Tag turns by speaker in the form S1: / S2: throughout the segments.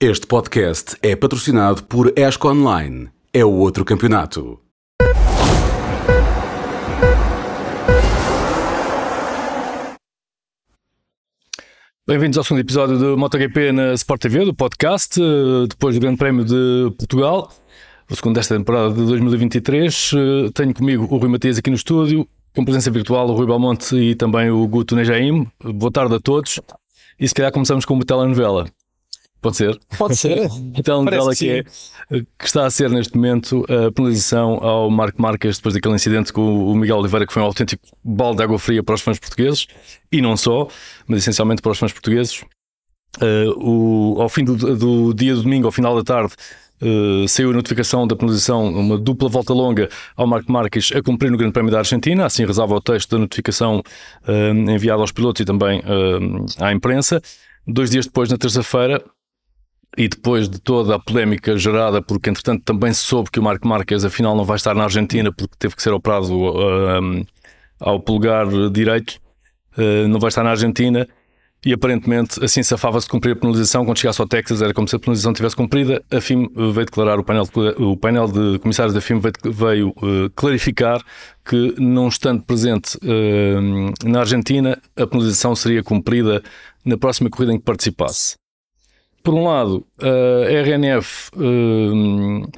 S1: Este podcast é patrocinado por Esco Online. É o outro campeonato.
S2: Bem-vindos ao segundo episódio do MotoGP na Sport TV, do podcast, eh, depois do Grande Prémio de Portugal, o segundo desta temporada de 2023. Eh, tenho comigo o Rui Matias aqui no estúdio, com presença virtual o Rui Balmonte e também o Guto Nejaim. Boa tarde a todos. E se calhar começamos com uma telenovela. Pode ser?
S3: Pode ser.
S2: A telenovela que, é, que está a ser neste momento a penalização ao Marco Marques depois daquele incidente com o Miguel Oliveira, que foi um autêntico balde de água fria para os fãs portugueses, e não só, mas essencialmente para os fãs portugueses. Uh, o, ao fim do, do, dia de domingo, ao final da tarde, uh, saiu a notificação da penalização, uma dupla volta longa ao Marco Marques a cumprir no Grande Prémio da Argentina, assim rezava o texto da notificação uh, enviado aos pilotos e também à imprensa. Dois dias depois, na terça-feira, e depois de toda a polémica gerada, porque entretanto também soube que o Marco Marques afinal não vai estar na Argentina porque teve que ser operado uh, ao polegar direito, uh, não vai estar na Argentina e aparentemente assim safava-se de cumprir a penalização. Quando chegasse ao Texas era como se a penalização tivesse cumprida. A FIM veio declarar, o painel de, o painel de comissários da FIM veio, veio uh, clarificar que não estando presente na Argentina, a penalização seria cumprida na próxima corrida em que participasse por um lado, a RNF uh,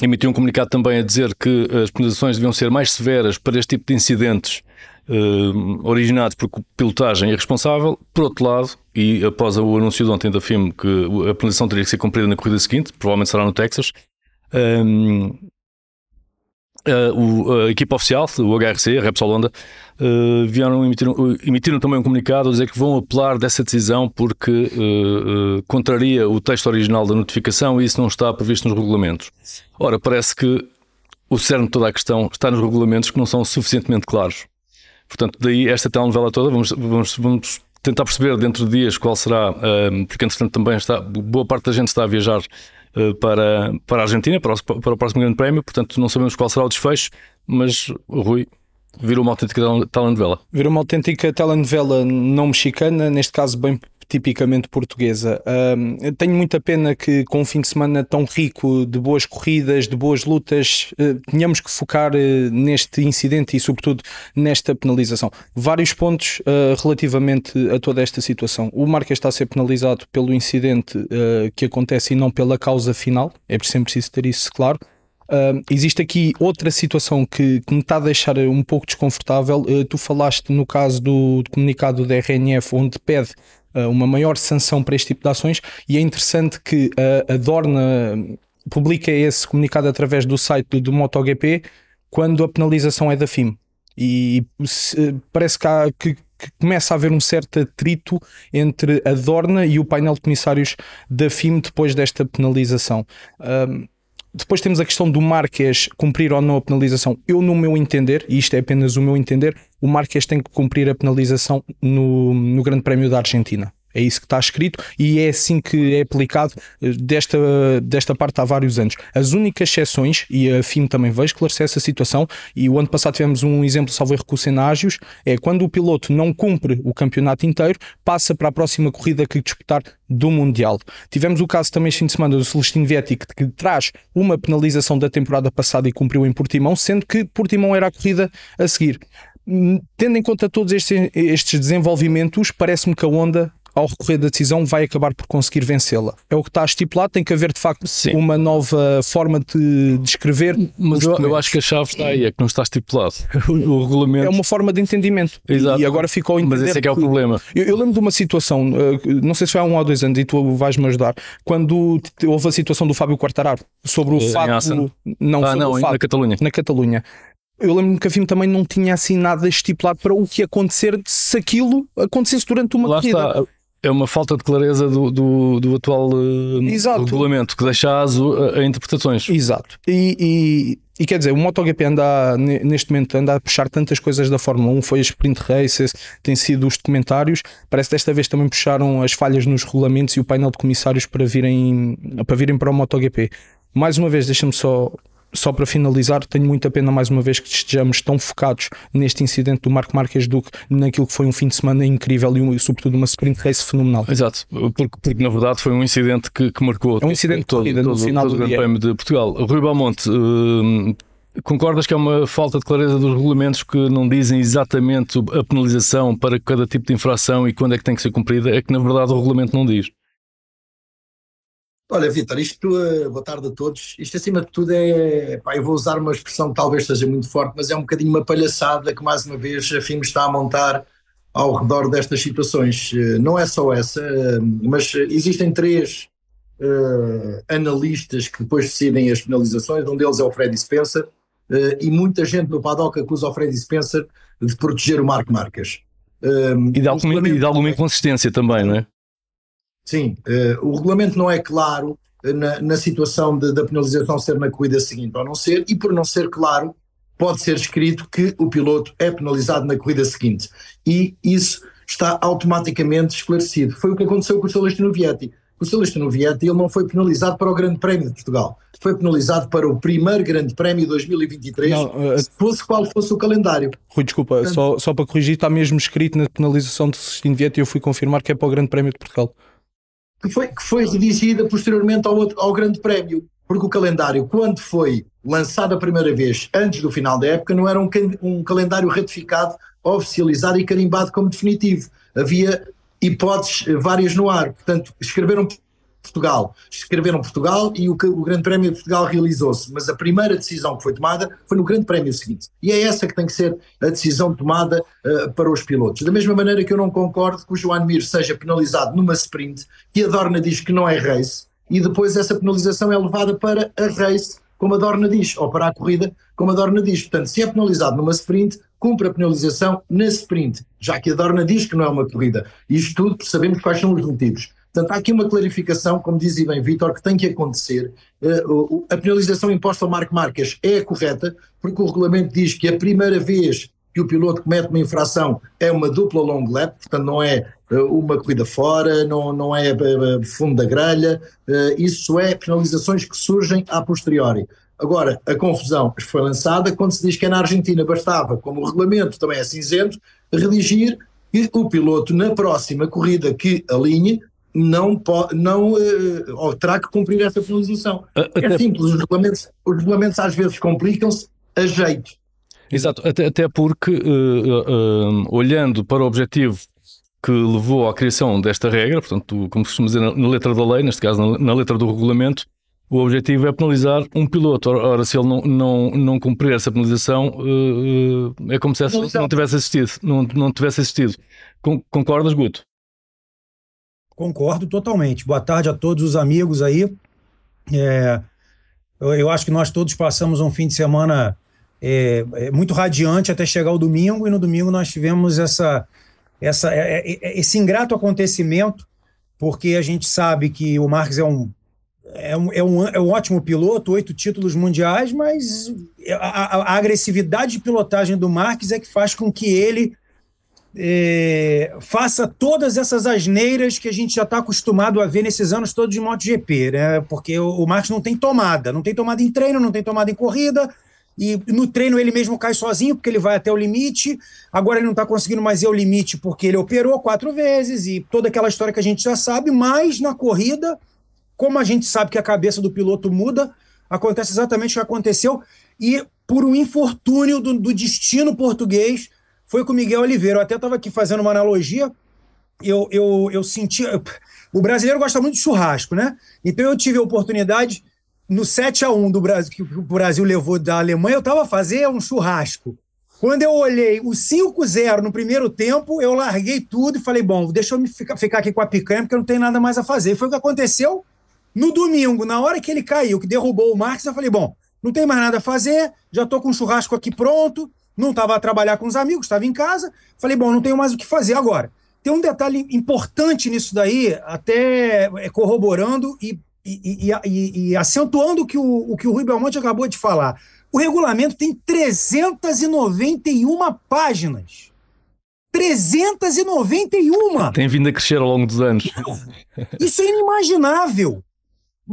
S2: emitiu um comunicado também a dizer que as penalizações deviam ser mais severas para este tipo de incidentes uh, originados por pilotagem irresponsável. Por outro lado, e após o anúncio de ontem da FIM que a penalização teria que ser cumprida na corrida seguinte, provavelmente será no Texas, um, Uh, o, a equipa oficial, o HRC, a Repsol Honda, uh, vieram emitiram, emitiram também um comunicado a dizer que vão apelar dessa decisão porque uh, contraria o texto original da notificação e isso não está previsto nos regulamentos. Ora, parece que o cerne de toda a questão está nos regulamentos que não são suficientemente claros. Portanto, daí esta telenovela toda, vamos, vamos, vamos tentar perceber dentro de dias qual será, porque entretanto também está, boa parte da gente está a viajar eh, para, para a Argentina, para o, para o próximo Grande Prémio, portanto não sabemos qual será o desfecho, mas Rui virou uma autêntica telenovela.
S3: Virou uma autêntica telenovela não mexicana, neste caso bem tipicamente portuguesa. Tenho muita pena que com um fim de semana tão rico de boas corridas, de boas lutas, uh, tenhamos que focar uh, neste incidente e, sobretudo, nesta penalização. Vários pontos eh, relativamente a toda esta situação. O Marques está a ser penalizado pelo incidente que acontece e não pela causa final, é sempre preciso ter isso claro. Existe aqui outra situação que, que, me está a deixar um pouco desconfortável. Uh, tu falaste no caso do, do comunicado da RNF, onde pede uh, uma maior sanção para este tipo de ações, e é interessante que a Dorna publica esse comunicado através do site do, MotoGP quando a penalização é da FIM. E se, parece que, há, que, que, começa a haver um certo atrito entre a Dorna e o painel de comissários da FIM depois desta penalização. Depois temos a questão do Marques cumprir ou não a penalização. Eu, no meu entender, e isto é apenas o meu entender, o Marques tem que cumprir a penalização no, no Grande Prémio da Argentina. É isso que está escrito e é assim que é aplicado eh, desta, desta parte há vários anos. As únicas exceções, e a FIM também veio esclarecer essa situação, e o ano passado tivemos um exemplo, salvo erro, com é quando o piloto não cumpre o campeonato inteiro, passa para a próxima corrida que disputar do Mundial. Tivemos o caso também este fim de semana do Celestino Vietti, que, que traz uma penalização da temporada passada e cumpriu em Portimão, sendo que Portimão era a corrida a seguir hum, tendo em conta todos estes, estes desenvolvimentos, parece-me que a Honda ao recorrer da decisão, vai acabar por conseguir vencê-la. É o que está estipulado, tem que haver de facto Sim. uma nova forma de descrever.
S2: Mas eu, eu, acho que a chave está aí, é que não está estipulado. O, o regulamento.
S3: É uma forma de entendimento.
S2: Exato.
S3: E agora ficou
S2: Mas esse é que é o problema.
S3: Eu, eu, lembro de uma situação, eh, não sei se foi há um ou dois anos, e tu vais-me ajudar, quando houve a situação do Fábio Quartararo sobre o
S2: é,
S3: facto.
S2: Não, ah, não, na Catalunha.
S3: Na Catalunha eu lembro-me que a FIM também não tinha assim nada estipulado para o que acontecer se aquilo acontecesse durante uma
S2: Lá
S3: corrida.
S2: Está é uma falta de clareza do, do, do atual uh, regulamento que deixa aso a, a interpretações.
S3: Exato. E, e, e, quer dizer, o MotoGP anda neste momento anda a puxar tantas coisas da Fórmula 1, foi a Sprint Races, tem sido os documentários. Parece que desta vez também puxaram as falhas nos regulamentos e o painel de comissários para virem para, virem para o MotoGP. Mais uma vez, deixa-me só só para finalizar, tenho muita pena mais uma vez que estejamos tão focados neste incidente do Marco Marques do que naquilo que foi um fim de semana incrível e, sobretudo, uma sprint race fenomenal.
S2: Exato, porque, porque na verdade foi um incidente que, que marcou
S3: é um incidente todo, todo, no final todo
S2: do Grande Prémio de Portugal. Rui Belmonte, uh, Concordas que é uma falta de clareza dos regulamentos que não dizem exatamente a penalização para cada tipo de infração e quando é que tem que ser cumprida? É que na verdade o regulamento não diz.
S4: Olha, Vitor, isto, eh, boa tarde a todos. Isto acima de tudo é, pá, eu vou usar uma expressão que talvez seja muito forte, mas é um bocadinho uma palhaçada que mais uma vez a FIM está a montar ao redor destas situações. Eh, não é só essa, eh, mas existem três uh, analistas que depois decidem as penalizações, um deles é o Freddy Spencer, uh, e muita gente no paddock acusa o Freddy Spencer de proteger o Marco Marques.
S2: Uh, e, de alguma, e de alguma inconsistência também, não é?
S4: Sim, uh, o regulamento não é claro na, na situação de, da penalização ser na corrida seguinte ou não ser, e por não ser claro, pode ser escrito que o piloto é penalizado na corrida seguinte. E isso está automaticamente esclarecido. Foi o que aconteceu com o Celestino Vietti. O Celestino Vietti ele não foi penalizado para o Grande Prémio de Portugal, foi penalizado para o primeiro Grande Prémio de 2023, não, uh, fosse qual fosse o calendário.
S3: Rui, desculpa, Portanto, só, só para corrigir, está mesmo escrito na penalização de Celestino Vietti e eu fui confirmar que é para o Grande Prémio de Portugal
S4: que foi, que foi redigida posteriormente ao, ao Grande Prémio, porque o calendário, quando foi lançado a primeira vez, antes do final da época, não era um, um calendário ratificado, oficializado e carimbado como definitivo. Havia hipóteses várias no ar. Portanto, escreveram Portugal. Escreveram Portugal e o, o Grande Prémio de Portugal realizou-se, mas a primeira decisão que foi tomada foi no Grande Prémio seguinte. E é essa que tem que ser a decisão tomada uh, para os pilotos. Da mesma maneira que eu não concordo que o João Mir seja penalizado numa sprint, que a Dorna diz que não é race, e depois essa penalização é levada para a race, como a Dorna diz, ou para a corrida, como a Dorna diz. Portanto, se é penalizado numa sprint, cumpre a penalização na sprint, já que a Dorna diz que não é uma corrida. Isto tudo sabemos quais são os motivos. Portanto, há aqui uma clarificação, como dizia bem Vítor, que tem que acontecer. Uh, a penalização imposta ao Marco Marques é correta, porque o regulamento diz que a primeira vez que o piloto comete uma infração é uma dupla long lap, portanto não é uh, uma corrida fora, não, não é uh, fundo da grelha, isso é penalizações que surgem a posteriori. Agora, a confusão foi lançada quando se diz que é na Argentina bastava, como o regulamento também é cinzento, redigir que o piloto na próxima corrida que alinhe não, pode, não ou terá que cumprir essa penalização. É simples, os regulamentos, os regulamentos às vezes complicam-se a jeito.
S2: Exato, até, até porque, uh, uh, olhando para o objetivo que levou à criação desta regra, portanto, como costuma dizer na, na letra da lei, neste caso na, na, letra do regulamento, o objetivo é penalizar um piloto. Ora, se ele não, não, não cumprir essa penalização, é como se não tivesse assistido. Não, não tivesse assistido. Concordas, Guto?
S5: Concordo totalmente. Boa tarde a todos os amigos aí. É, eu, eu, acho que nós todos passamos um fim de semana é, é, muito radiante até chegar o domingo, e no domingo nós tivemos essa, essa, é, é, esse ingrato acontecimento, porque a gente sabe que o Marques é um, é um, é um, é um ótimo piloto, oito títulos mundiais, mas a, a, a agressividade de pilotagem do Marques é que faz com que ele é, faça todas essas asneiras que a gente já está acostumado a ver nesses anos todos de MotoGP, né? Porque o, o Marcos não tem tomada, não tem tomada em treino, não tem tomada em corrida, e no treino ele mesmo cai sozinho, porque ele vai até o limite. Agora ele não está conseguindo mais ir ao limite porque ele operou quatro vezes e toda aquela história que a gente já sabe, mas na corrida, como a gente sabe que a cabeça do piloto muda, acontece exatamente o que aconteceu, e por um infortúnio do, do destino português foi com o Miguel Oliveira. Eu até estava aqui fazendo uma analogia. Eu, eu, eu senti. O brasileiro gosta muito de churrasco, né? Então eu tive a oportunidade, no 7 a 1 do Brasil, que o Brasil levou da Alemanha, eu estava fazer um churrasco. Quando eu olhei o 5-0 no primeiro tempo, eu larguei tudo e falei: bom, deixa eu me ficar, ficar aqui com a picanha, porque eu não tenho nada mais a fazer. E foi o que aconteceu no domingo, na hora que ele caiu, que derrubou o Marques, eu falei: bom, não tem mais nada a fazer, já estou com o churrasco aqui pronto, não estava a trabalhar com os amigos, estava em casa. Falei, bom, não tenho mais o que fazer agora. Tem um detalhe importante nisso daí, até é, corroborando e, e, e, e acentuando o que o, o que o Rui Belmonte acabou de falar. O regulamento tem 391 páginas. 391!
S2: Tem vindo a crescer ao longo dos anos.
S5: Isso é inimaginável.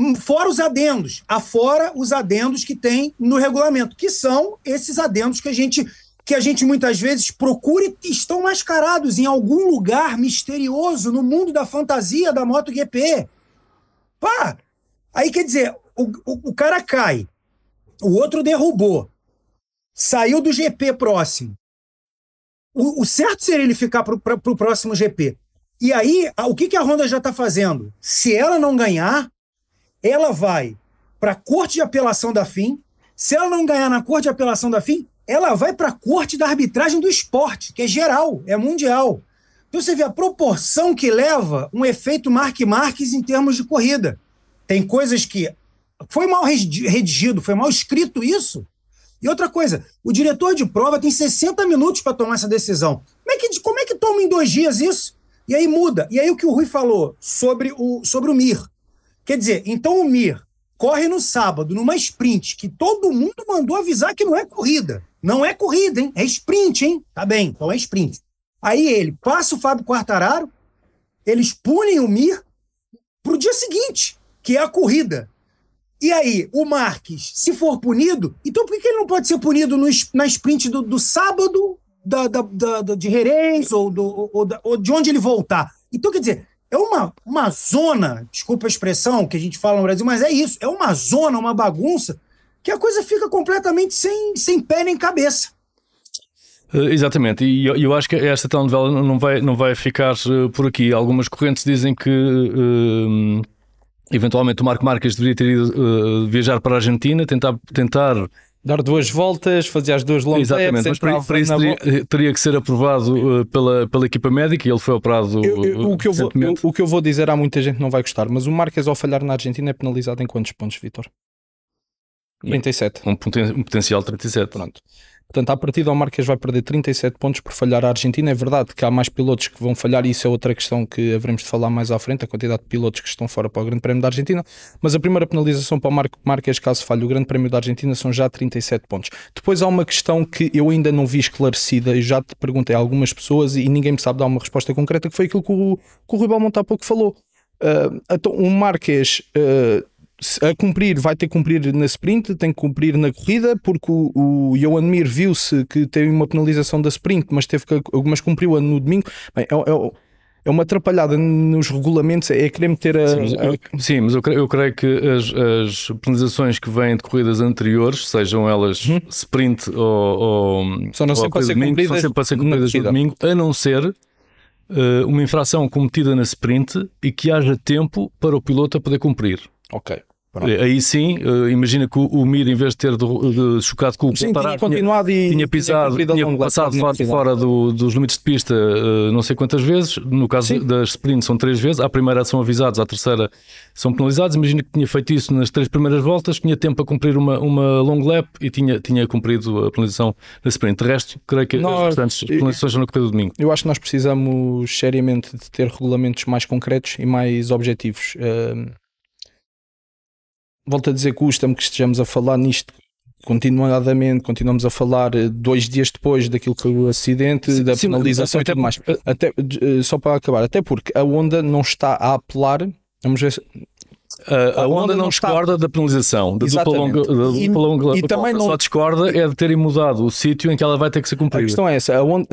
S5: Hum, fora os adendos, afora os adendos que tem no regulamento, que são esses adendos que a gente que a gente muitas vezes procura e estão mascarados em algum lugar misterioso no mundo da fantasia da MotoGP. Pá! Aí quer dizer, o, o, o cara cai, o outro derrubou, saiu do GP próximo. O, o certo seria ele ficar para o próximo GP. E aí, o que, que a Honda já está fazendo? Se ela não ganhar, ela vai para a Corte de Apelação da FIM. Se ela não ganhar na Corte de Apelação da FIM, ela vai para a Corte da Arbitragem do Esporte, que é geral, é mundial. Então você vê a proporção que leva um efeito Mark Marques em termos de corrida. Tem coisas que foi mal redigido, foi mal escrito isso. E outra coisa, o diretor de prova tem 60 minutos para tomar essa decisão. Como é, que, como é que toma em dois dias isso? E aí muda. E aí o que o Rui falou sobre o, sobre o Mir. Quer dizer, então o Mir corre no sábado, numa sprint, que todo mundo mandou avisar que não é corrida. Não é corrida, hein? É sprint, hein? Tá bem, então é sprint. Aí ele passa o Fábio Quartararo, eles punem o Mir pro dia seguinte, que é a corrida. E aí, o Marques, se for punido, então por que ele não pode ser punido no, na sprint do, do sábado da, da, da, de Jerez ou, do, ou, ou, de onde ele voltar. Então, quer dizer, é uma, uma zona, desculpa a expressão que a gente fala no Brasil, mas é isso, é uma zona, uma bagunça, que a coisa fica completamente sem, sem pé nem cabeça.
S2: Uh, exatamente, e eu, eu, acho que esta telenovela não vai, não vai ficar uh, por aqui. Algumas correntes dizem que uh, eventualmente o Marco Marques deveria ter ido viajar para a Argentina, tentar, tentar
S3: dar duas voltas, fazer as duas long
S2: Exatamente, mas para, para isso teria, teria, que ser aprovado uh, pela, pela equipa médica e ele foi operado
S3: eu, eu, o, que eu vou, eu, o que eu vou dizer, há muita gente que não vai gostar, mas o Marques ao falhar na Argentina é penalizado em quantos pontos, Vitor? 37.
S2: Um, poten um potencial 37.
S3: Pronto. Portanto, à partida, o Marques vai perder 37 pontos por falhar a Argentina. É verdade que há mais pilotos que vão falhar, e isso é outra questão que haveremos de falar mais à frente, a quantidade de pilotos que estão fora para o Grande Prémio da Argentina. Mas a primeira penalização para o Mar Marques, caso falhe o Grande Prémio da Argentina, são já 37 pontos. Depois há uma questão que eu ainda não vi esclarecida, e já te perguntei a algumas pessoas e ninguém me sabe dar uma resposta concreta, que foi aquilo que o, que o Rui Balmonte há pouco falou. Uh, então, o Marques. Uh, a cumprir, vai ter que cumprir na sprint, tem que cumprir na corrida, porque o, o Johan Mir viu-se que teve uma penalização da sprint, mas teve que, mas cumpriu-a no domingo. Bem, é, é, é, uma atrapalhada nos regulamentos, é querer meter a.
S2: Sim, mas eu, sim, mas eu, creio, eu creio que as, as, penalizações que vêm de corridas anteriores, sejam elas hum. sprint ou, ou,
S3: só não
S2: ou
S3: para ser domingo,
S2: sempre para ser cumpridas no domingo, a não ser uh, uma infração cometida na sprint e que haja tempo para o piloto a poder cumprir.
S3: Ok.
S2: Pronto. Aí sim, uh, imagina que o, o, Mir, em vez de ter de, de, chocado com o
S3: sim, tinha continuado
S2: tinha,
S3: e
S2: tinha pisado, tinha, tinha passado fora, fora do, dos limites de pista uh, não sei quantas vezes. No caso sim. das sprints, são três vezes. À primeira são avisados, à terceira são penalizados. Imagina que tinha feito isso nas três primeiras voltas, tinha tempo para cumprir uma, uma long lap e tinha, tinha cumprido a penalização da sprint. De resto, creio que nós, as penalizações são no corrida do domingo.
S3: Eu acho que nós precisamos seriamente de ter regulamentos mais concretos e mais objetivos. Uh, volto a dizer, custa-me que estejamos a falar nisto continuadamente, continuamos a falar eh, dois dias depois daquilo que o acidente, sim, da sim, penalização e tudo mais. Até, eh, só para acabar, até porque a Honda não está a apelar, vamos ver
S2: a, a, Honda não, não discorda da penalização, da dupla longa, da dupla e, longa, e também não... só discorda é de terem mudado o sítio em que ela vai ter que ser cumprida.
S3: A questão é essa, a Honda,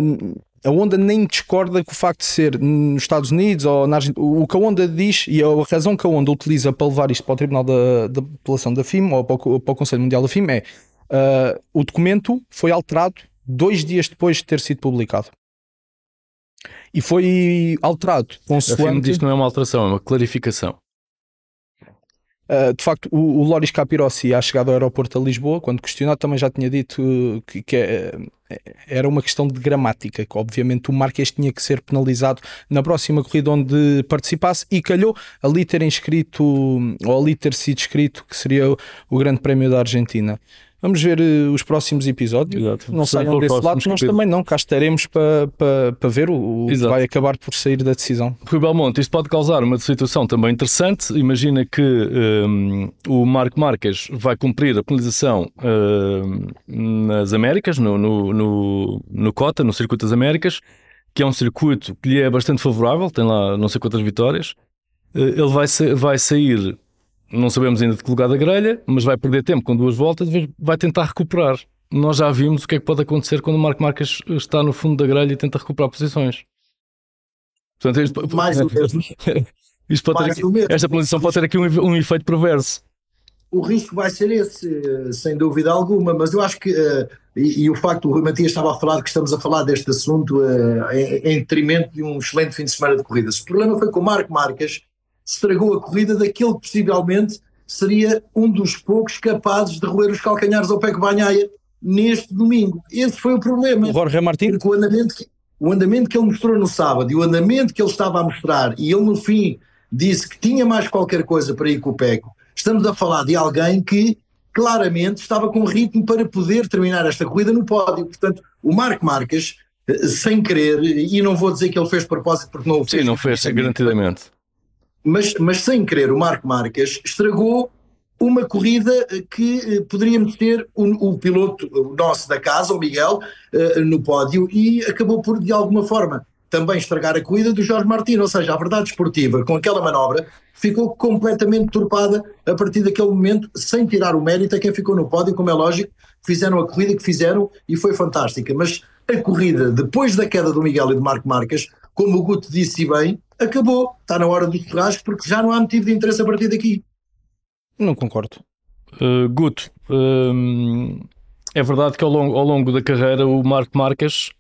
S3: a Honda nem discorda com o facto de ser nos Estados Unidos ou na Argentina. O que a Honda diz e a razão que a Honda utiliza para levar isto para o Tribunal da, da Apelação da FIM ou para o, para o Conselho Mundial da FIM é uh, o documento foi alterado dois dias depois de ter sido publicado. E foi alterado
S2: consoante... A FIM diz que não é uma alteração, é uma clarificação.
S3: Uh, de facto, o, o Loris Capirossi, à chegada ao aeroporto de Lisboa, quando questionado, também já tinha dito que, que é, era uma questão de gramática, que obviamente o Marques tinha que ser penalizado na próxima corrida onde participasse e calhou ali ter inscrito, ou ali ter sido escrito que seria o, o Grande Prémio da Argentina. Vamos ver uh, os próximos episódios. Exato. Não saiam desse lado, nós também não. Cá estaremos para pa, pa ver o, o que vai acabar por sair da decisão.
S2: Rui Belmonte, isto pode causar uma situação também interessante. Imagina que um, o Marco Marques vai cumprir a penalização uh, nas Américas, no, no, no, no Cota, no Circuito das Américas, que é um circuito que lhe é bastante favorável, tem lá não sei quantas vitórias. Ele vai, vai sair não sabemos ainda de que lugar da grelha, mas vai perder tempo com duas voltas, vai tentar recuperar. Nós já vimos o que é que pode acontecer quando o Marco Marques está no fundo da grelha e tenta recuperar posições.
S4: Portanto, isto, mais do mesmo.
S2: isto pode ter aqui, esta posição pode ter aqui um, um efeito perverso
S4: o risco vai ser esse, sem dúvida alguma, mas eu acho que, uh, e, e, o facto, o Rui Matias estava a falar que estamos a falar deste assunto uh, em, em, detrimento de um excelente fim de semana de corridas. O problema foi que o Marco Marques estragou a corrida daquele que possivelmente seria um dos poucos capazes de roer os calcanhares ao Peco Banhaia neste domingo. Esse foi o problema.
S3: O Jorge Martins?
S4: O andamento, que, o andamento que ele mostrou no sábado e o andamento que ele estava a mostrar, e ele no fim disse que tinha mais qualquer coisa para ir com o Peco, Estamos a falar de alguém que claramente estava com ritmo para poder terminar esta corrida no pódio. Portanto, o Marco Marques, eh, sem querer, e não vou dizer que ele fez propósito porque não o
S2: fez. Sim, não fez, garantidamente.
S4: Mas, mas sem querer, o Marco Marques estragou uma corrida eh, que eh, poderíamos ter o, o piloto nosso da casa, o Miguel, no pódio e acabou por, de alguma forma, também estragar a corrida do Jorge Martins, ou seja, a verdade esportiva com aquela manobra ficou completamente turpada a partir daquele momento, sem tirar o mérito a quem ficou no pódio, como é lógico, fizeram a corrida que fizeram e foi fantástica, mas a corrida, depois da queda do Miguel e do Marco Marques, como o Guto disse bem, acabou, está na hora do churrasco porque já não há motivo de interesse a partir daqui.
S3: Não concordo.
S2: Uh, Guto, uh, é verdade que ao longo, ao longo da carreira o Marco Marques,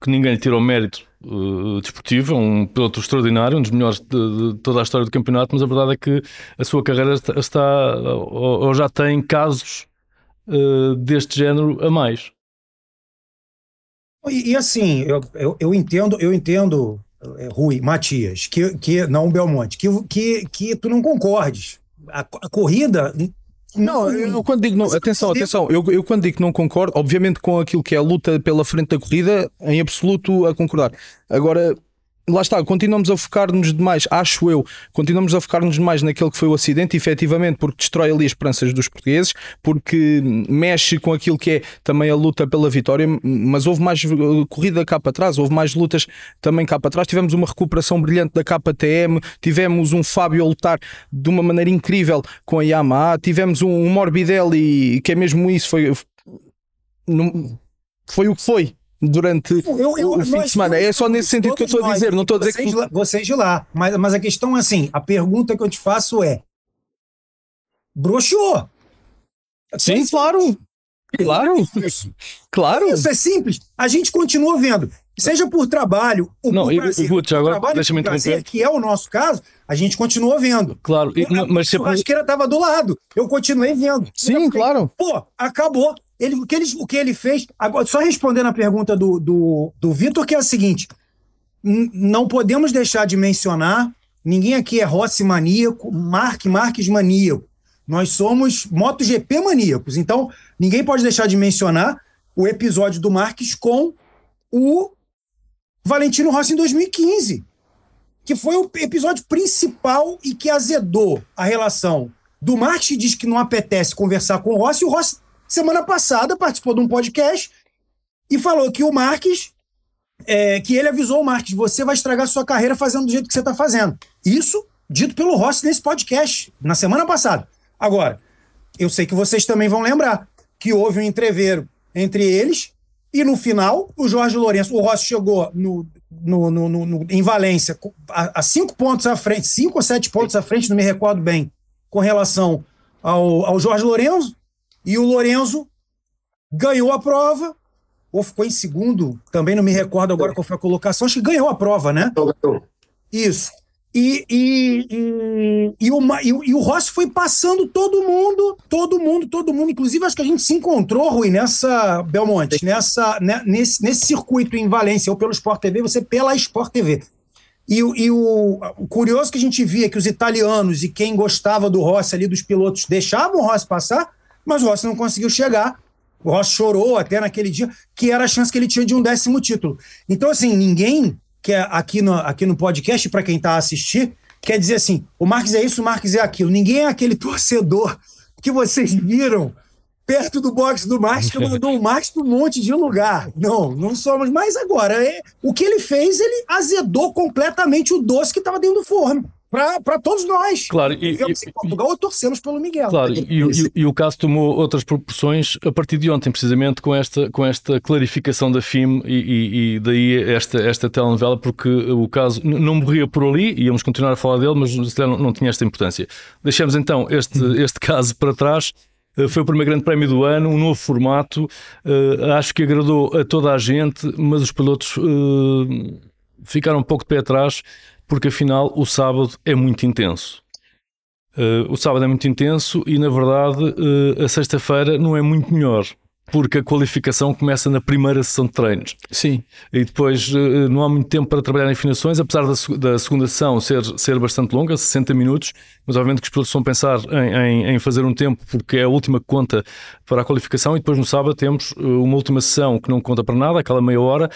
S2: que ninguém lhe tirou mérito uh, desportivo, é um piloto extraordinário, um dos melhores de, de, toda a história do campeonato, mas a verdade é que a sua carreira está, está ou, ou já tem casos uh, deste género a mais.
S5: E, e assim, eu, eu, eu, entendo, eu entendo, Rui, Matias, que, que não Belmonte, que, que, que tu não concordes. A, a corrida
S3: não, eu quando digo não, atenção, atenção, eu, eu quando digo que não concordo, obviamente com aquilo que é a luta pela frente da corrida, em absoluto a concordar. Agora, lá está, continuamos a focar-nos demais, acho eu, continuamos a focar-nos demais naquele que foi o acidente, efetivamente, porque destrói ali as esperanças dos portugueses, porque mexe com aquilo que é também a luta pela vitória, mas houve mais corrida cá para trás, houve mais lutas também cá para trás. Tivemos uma recuperação brilhante da KTM, tivemos um Fábio a lutar de uma maneira incrível com a Yamaha, tivemos um Morbidelli, que é mesmo isso, foi. Foi o que foi, durante eu, eu, o fim de semana. É só nesse sentido que eu estou a dizer, não estou a dizer
S5: vocês que. Lá, vocês de lá. Mas, mas a questão é assim: a pergunta que eu te faço é: broxou.
S3: Sim, claro. Claro. Claro.
S5: Isso é simples. A gente continua vendo. Seja por trabalho ou
S2: não,
S5: por prazer.
S2: Não, agora, trabalho deixa-me
S5: prazer, que é o nosso caso, a gente continua vendo.
S2: Claro. E,
S5: a,
S2: mas
S5: a churrasqueira estava do lado. Eu continuei vendo.
S3: Sim, claro.
S5: Pô, acabou. Ele, o, que ele, o que ele fez. Agora, só respondendo a pergunta do, do, do Vitor, que é a seguinte: não podemos deixar de mencionar. Ninguém aqui é Rossi maníaco, Mark Marques maníaco. Nós somos MotoGP maníacos. Então, ninguém pode deixar de mencionar o episódio do Marques com o Valentino Rossi em 2015, que foi o episódio principal e que azedou a relação do Marques, que diz que não apetece conversar com o Rossi, e o Rossi semana passada participou de um podcast e falou que o Marques, é, que ele avisou o Marques, você vai estragar sua carreira fazendo do jeito que você está fazendo. Isso dito pelo Rossi nesse podcast, na semana passada. Agora, eu sei que vocês também vão lembrar que houve um entreveiro entre eles e no final o Jorge Lourenço, o Rossi chegou no, no, no, no em Valência a, a, cinco pontos à frente, cinco ou sete pontos à frente, não me recordo bem, com relação ao, ao Jorge Lourenço, e o Lorenzo ganhou a prova, ou ficou em segundo, também não me recordo agora qual foi a colocação, acho que ganhou a prova, né? Isso. E, e, e, e, o, e, e o Rossi foi passando todo mundo, todo mundo, todo mundo. Inclusive, acho que a gente se encontrou, Rui, nessa Belmonte, nessa, né, nesse, nesse circuito em Valência, ou pelo Sport TV, você pela Sport TV. E, e o, o, curioso que a gente via que os italianos e quem gostava do Rossi ali, dos pilotos, deixavam o Rossi passar, mas o Rossi não conseguiu chegar. O Rossi chorou até naquele dia, que era a chance que ele tinha de um décimo título. Então, assim, ninguém que é aqui no, aqui no podcast, para quem está a assistir, quer dizer assim: o Marques é isso, o Marques é aquilo. Ninguém é aquele torcedor que vocês viram perto do box do Marques que mandou o Marques para um monte de lugar. Não, não somos. Mas agora, é, o que ele fez, ele azedou completamente o doce que estava dentro do forno. Para todos nós.
S2: Claro, e,
S5: Vivemos em Portugal ou torcemos pelo Miguel.
S2: Claro, e, e, e, o caso tomou outras proporções a partir de ontem, precisamente com esta, com esta clarificação da FIM e, e daí esta, esta telenovela, porque o caso não morria por ali, íamos continuar a falar dele, mas não, não tinha esta importância. Deixamos então este, este caso para trás. Eh, foi o primeiro grande prémio do ano, um novo formato. Uh, acho que agradou a toda a gente, mas os pilotos uh, ficaram um pouco de pé atrás porque afinal o sábado é muito intenso. Uh, o sábado é muito intenso e, na verdade, uh, a sexta-feira não é muito melhor, porque a qualificação começa na primeira sessão de treinos.
S3: Sim.
S2: E depois uh, não há muito tempo para trabalhar em afinações, apesar da, da, segunda sessão ser, ser bastante longa, 60 minutos, mas obviamente que os pilotos vão pensar em, em, em, fazer um tempo, porque é a última que conta para a qualificação, e depois no sábado temos uma última sessão que não conta para nada, aquela meia hora,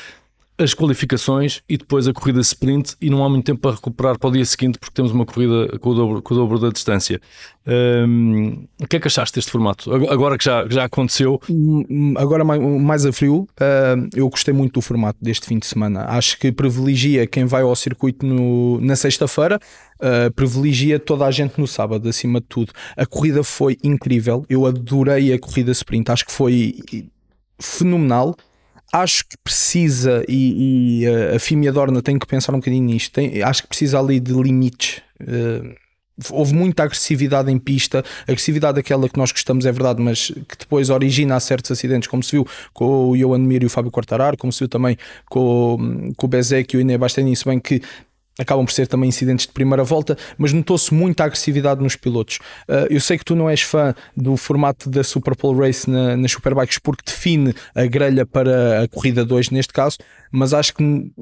S2: as qualificações e depois a corrida sprint e não há muito tempo para recuperar para o dia seguinte porque temos uma corrida com o dobro, com o dobro da distância. Um, o que é que achaste deste formato? Agora que já, já aconteceu.
S3: Hum, hum, agora mais a frio, uh, eu gostei muito do formato deste fim de semana. Acho que privilegia quem vai ao circuito no, na sexta-feira, uh, privilegia toda a gente no sábado, acima de tudo. A corrida foi incrível, eu adorei a corrida sprint, acho que foi fenomenal acho que precisa, e, e a FIM e a Dorna têm que pensar um bocadinho nisto, tem, acho que precisa ali de limites. Uh, houve muita agressividade em pista, agressividade daquela que nós gostamos, é verdade, mas que depois origina certos acidentes, como se viu com o Johan Mir e o Fábio Quartararo, como se viu também com, com o Bezek e o Inê Bastianini, se bem que acabam por ser também incidentes de primeira volta, mas notou-se muita agressividade nos pilotos. Uh, eu sei que tu não és fã do formato da Super Pole Race na, nas Superbikes porque define a grelha para a corrida 2 neste caso, mas acho que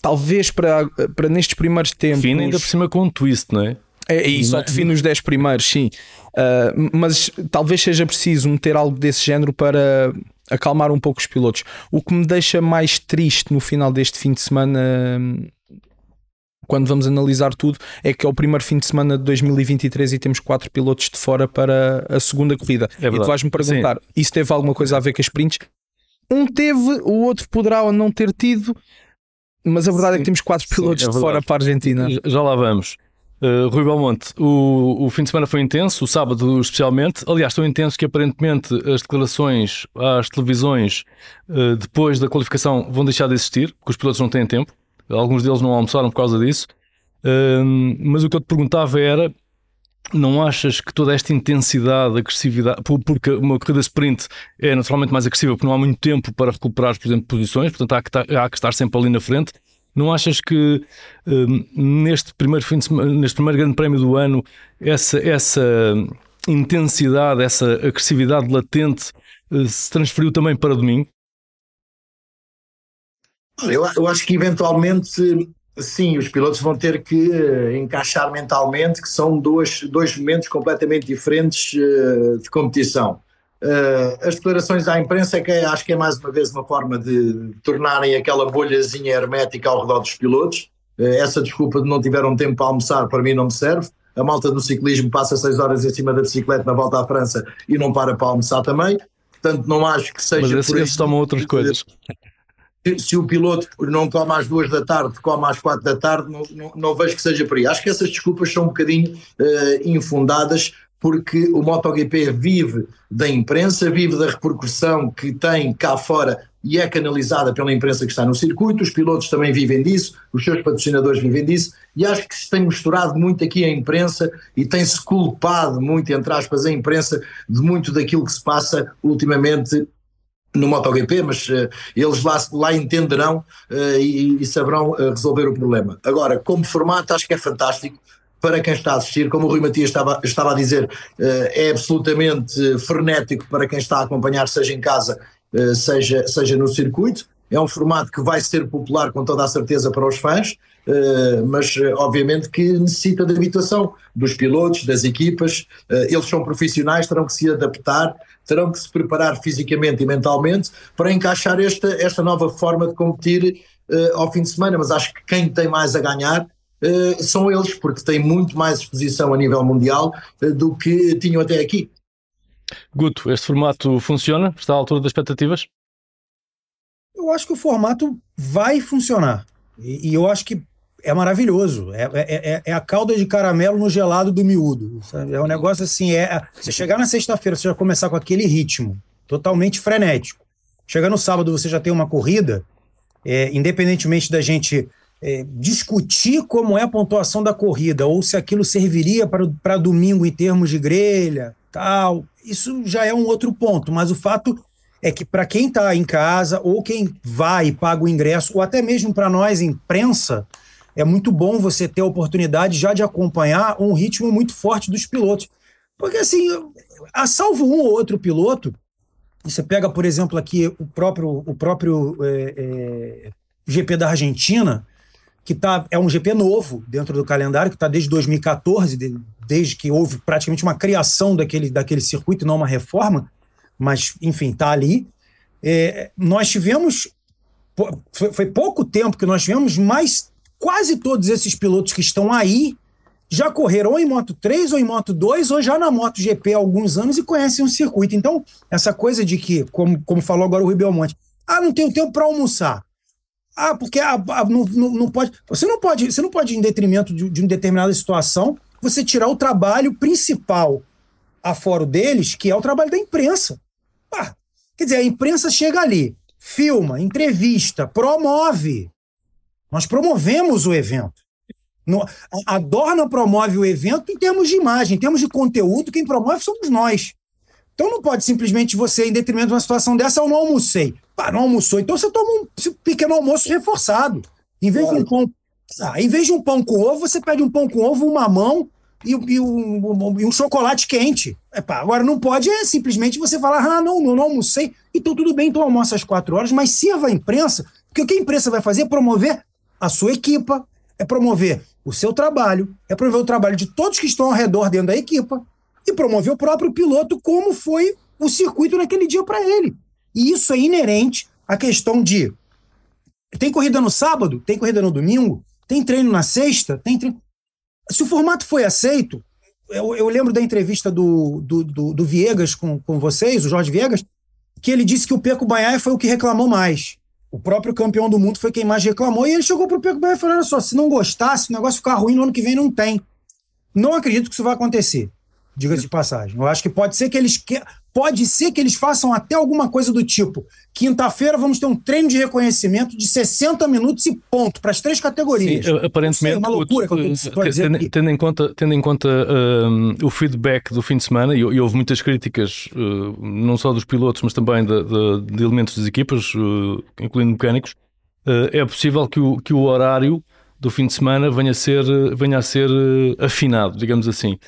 S3: talvez para, para nestes primeiros tempos.
S2: Define ainda por cima com um twist, não é?
S3: É, e só define os 10 primeiros, sim. Uh, mas talvez seja preciso meter algo desse género para acalmar um pouco os pilotos. O que me deixa mais triste no final deste fim de semana quando vamos analisar tudo, é que é o primeiro fim de semana de 2023 e temos quatro pilotos de fora para a segunda corrida. É e tu vais-me perguntar, Sim. isso teve alguma coisa a ver com as sprints? Um teve, o outro poderá ou não ter tido, mas a verdade Sim. é que temos quatro pilotos Sim, é de fora para a Argentina.
S2: Já lá vamos. Uh, Rui Belmonte, o, o fim de semana foi intenso, o sábado especialmente. Aliás, tão intenso que aparentemente as declarações às televisões uh, depois da qualificação vão deixar de existir, porque os pilotos não têm tempo. Alguns deles não almoçaram por causa disso. Um, mas o que eu te perguntava era: não achas que toda esta intensidade, agressividade, porque uma corrida sprint é naturalmente mais agressiva porque não há muito tempo para recuperar, por exemplo, posições, portanto há que estar, há que estar sempre ali na frente. Não achas que um, neste primeiro fim de semana, neste primeiro grande prémio do ano, essa, essa intensidade, essa agressividade latente uh, se transferiu também para domingo?
S4: Eu, eu acho que eventualmente Sim, os pilotos vão ter que uh, encaixar mentalmente que são dois, dois momentos completamente diferentes uh, de competição. Uh, as declarações à imprensa é que é, acho que é mais uma vez uma forma de tornarem aquela bolhazinha hermética ao redor dos pilotos. essa desculpa de não tiveram tempo para almoçar para mim não me serve. A malta do ciclismo passa seis horas em cima da bicicleta na volta à França e não para para almoçar também. Portanto, não acho que seja.
S2: Mas esses, tomam outras coisas
S4: se o piloto não come às duas da tarde, come às quatro da tarde, não, não, não vejo que seja por aí. Acho que essas desculpas são um bocadinho uh, infundadas, porque o MotoGP vive da imprensa, vive da repercussão que tem cá fora e é canalizada pela imprensa que está no circuito, os pilotos também vivem disso, os seus patrocinadores vivem disso, e acho que se tem misturado muito aqui a imprensa e tem-se culpado muito, entre aspas, a imprensa de muito daquilo que se passa ultimamente no MotoGP, mas uh, eles lá, lá entenderão uh, e, e, saberão uh, resolver o problema. Agora, como formato, acho que é fantástico para quem está a assistir, como o Rui Matias estava, estava a dizer, é absolutamente frenético para quem está a acompanhar, seja em casa, seja, seja no circuito. É um formato que vai ser popular com toda a certeza para os fãs, mas obviamente que necessita de habituação dos pilotos, das equipas. eles são profissionais, terão que se adaptar terão que se preparar fisicamente e mentalmente para encaixar esta, esta nova forma de competir uh, ao fim de semana. Mas acho que quem tem mais a ganhar uh, são eles, porque têm muito mais exposição a nível mundial uh, do que tinham até aqui.
S2: Guto, este formato funciona? Está à altura das expectativas?
S5: Eu acho que o formato vai funcionar. E, e eu acho que é maravilhoso. É, é, é, é a calda de caramelo no gelado do miúdo. Sabe? É um negócio assim, é, você chegar na sexta-feira, você já começar com aquele ritmo totalmente frenético. Chegar no sábado, você já tem uma corrida, é, independentemente da gente é, discutir como é a pontuação da corrida, ou se aquilo serviria para domingo em termos de grelha, tal, isso já é um outro ponto, mas o fato é que para quem está em casa, ou quem vai e paga o ingresso, ou até mesmo para nós, imprensa, é muito bom você ter a oportunidade já de acompanhar um ritmo muito forte dos pilotos. Porque, assim, a salvo um ou outro piloto, você pega, por exemplo, aqui o próprio, o próprio é, é, GP da Argentina, que tá, é um GP novo dentro do calendário, que está desde 2014, de, desde que houve praticamente uma criação daquele, daquele circuito, não uma reforma, mas, enfim, está ali. É, nós tivemos, foi, foi, pouco tempo que nós tivemos, mas quase todos esses pilotos que estão aí já correram ou em Moto 3 ou em Moto 2 ou já na Moto GP há alguns anos e conhecem o circuito. Então, essa coisa de que, como, como falou agora o Rui Belmonte, ah, não tenho tempo para almoçar. Ah, porque a, a, não, não, não, pode. Você não pode, você não pode, em detrimento de, de uma determinada situação, você tirar o trabalho principal afora deles, que é o trabalho da imprensa. Ah, quer dizer, a imprensa chega ali, filma, entrevista, promove. Nós promovemos o evento. A, Dorna promove o evento em termos de imagem, em termos de conteúdo, quem promove somos nós. Então não pode simplesmente você, em detrimento de uma situação dessa, eu não almocei. Pá, não almoçou. Então você toma um pequeno almoço reforçado. Em vez claro. de um pão. Ah, em vez de um pão com ovo, você pede um pão com ovo, um mamão e, e, um, e um, chocolate quente. Epá, agora não pode é simplesmente você falar, ah, não, não, não almocei. Então tudo bem, então almoça às quatro horas, mas sirva a imprensa, porque o que a imprensa vai fazer é promover a sua equipa, é promover o seu trabalho, é promover o trabalho de todos que estão ao redor dentro da equipa e promover o próprio piloto, como foi o circuito naquele dia para ele. E isso é inerente à questão de. Tem corrida no sábado? Tem corrida no domingo? Tem treino na sexta? Tem treino. Se o formato foi aceito, eu, eu lembro da entrevista do, do, do, do, Viegas com, com vocês, o Jorge Viegas, que ele disse que o Peco Banhaia foi o que reclamou mais. O próprio campeão do mundo foi quem mais reclamou, e ele chegou para o e falou: olha só, se não gostasse, o negócio ficar ruim no ano que vem, não tem. Não acredito que isso vai acontecer diga-se de passagem. Eu acho que pode ser que eles que... pode ser que eles façam até alguma coisa do tipo: quinta-feira vamos ter um treino de reconhecimento de 60 minutos e ponto para as três categorias.
S2: Sim, aparentemente, Sei, uma loucura tendo, tendo em conta, tendo em conta um, o feedback do fim de semana, e, e houve muitas críticas, uh, não só dos pilotos, mas também de, de, de elementos das equipas, uh, incluindo mecânicos, uh, é possível que o, que o horário do fim de semana venha a ser, venha a ser afinado, digamos assim.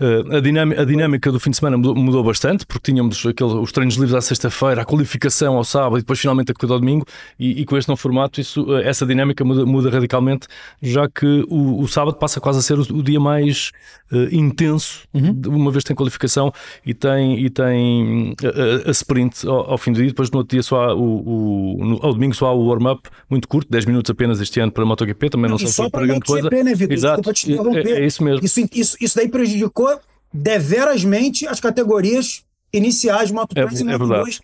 S2: Uh, a, dinâmica, a, dinâmica, do fim de semana mudou, mudou bastante, porque tínhamos aquele, os treinos livres à sexta-feira, a qualificação ao sábado e depois finalmente a corrida ao domingo, e, e, com este novo formato isso, uh, essa dinâmica muda, muda, radicalmente, já que o, o, sábado passa quase a ser o, o dia mais uh, intenso, uhum. uma vez tem qualificação e tem, e tem a, a sprint ao, ao, fim do dia, depois no outro dia só há o, o no, ao domingo só há o warm-up muito curto, 10 minutos apenas este ano para a MotoGP, também não, não
S5: só para grande coisa. né, Vitor?
S2: Exato, é, é, isso mesmo.
S5: Isso, isso, isso daí prejudicou deverasmente as categorias iniciais Moto 3 é, e Moto é 2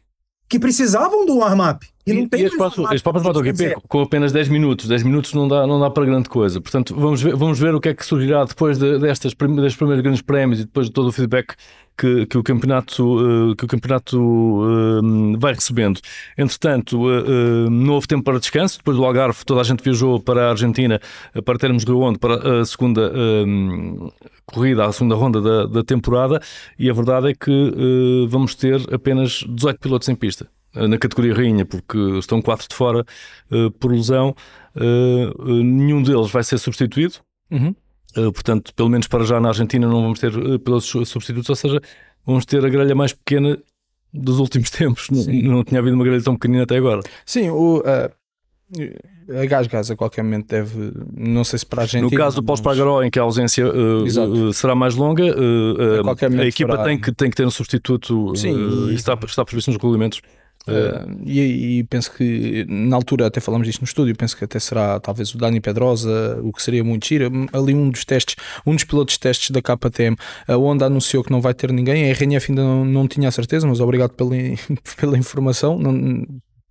S5: que precisavam do warm-up.
S2: E, não tem e as próprias MotoGP com apenas 10 minutos, 10 minutos não dá, não dá para grande coisa. Portanto, vamos ver, vamos ver o que é que surgirá depois de, destas, destes primeiros grandes prémios e depois de todo o feedback que, que o campeonato, uh, que o campeonato uh, vai recebendo. Entretanto, uh, não houve tempo para descanso. Depois do Algarve, toda a gente viajou para a Argentina para termos Rio Onde para a segunda corrida, a segunda ronda da, da, temporada. E a verdade é que vamos ter apenas 18 pilotos em pista na categoria rainha, porque estão quatro de fora uh, por lesão. Uh, uh, nenhum deles vai ser substituído. Uhum. portanto, pelo menos para já na Argentina não vamos ter pilotos substitutos, ou seja, vamos ter a grelha mais pequena dos últimos tempos. Não, não, tinha havido uma grelha tão pequenina até agora.
S3: Sim, o, a Gás Gás a qualquer momento deve, não sei se para a Argentina.
S2: No caso do pós-Pagaró, em que a ausência uh, uh, será mais longa, uh, a, a equipa tem, que, tem que ter um substituto. Sim, e... está, está previsto nos regulamentos.
S3: Uh, e, e, penso que na altura até falamos disto no estúdio, penso que até será talvez o Dani Pedrosa, o que seria muito giro. Ali um dos testes, um dos pilotos de testes da KTM, a Honda anunciou que não vai ter ninguém, a RNF ainda não, não tinha a certeza, mas obrigado pela, pela informação. Não,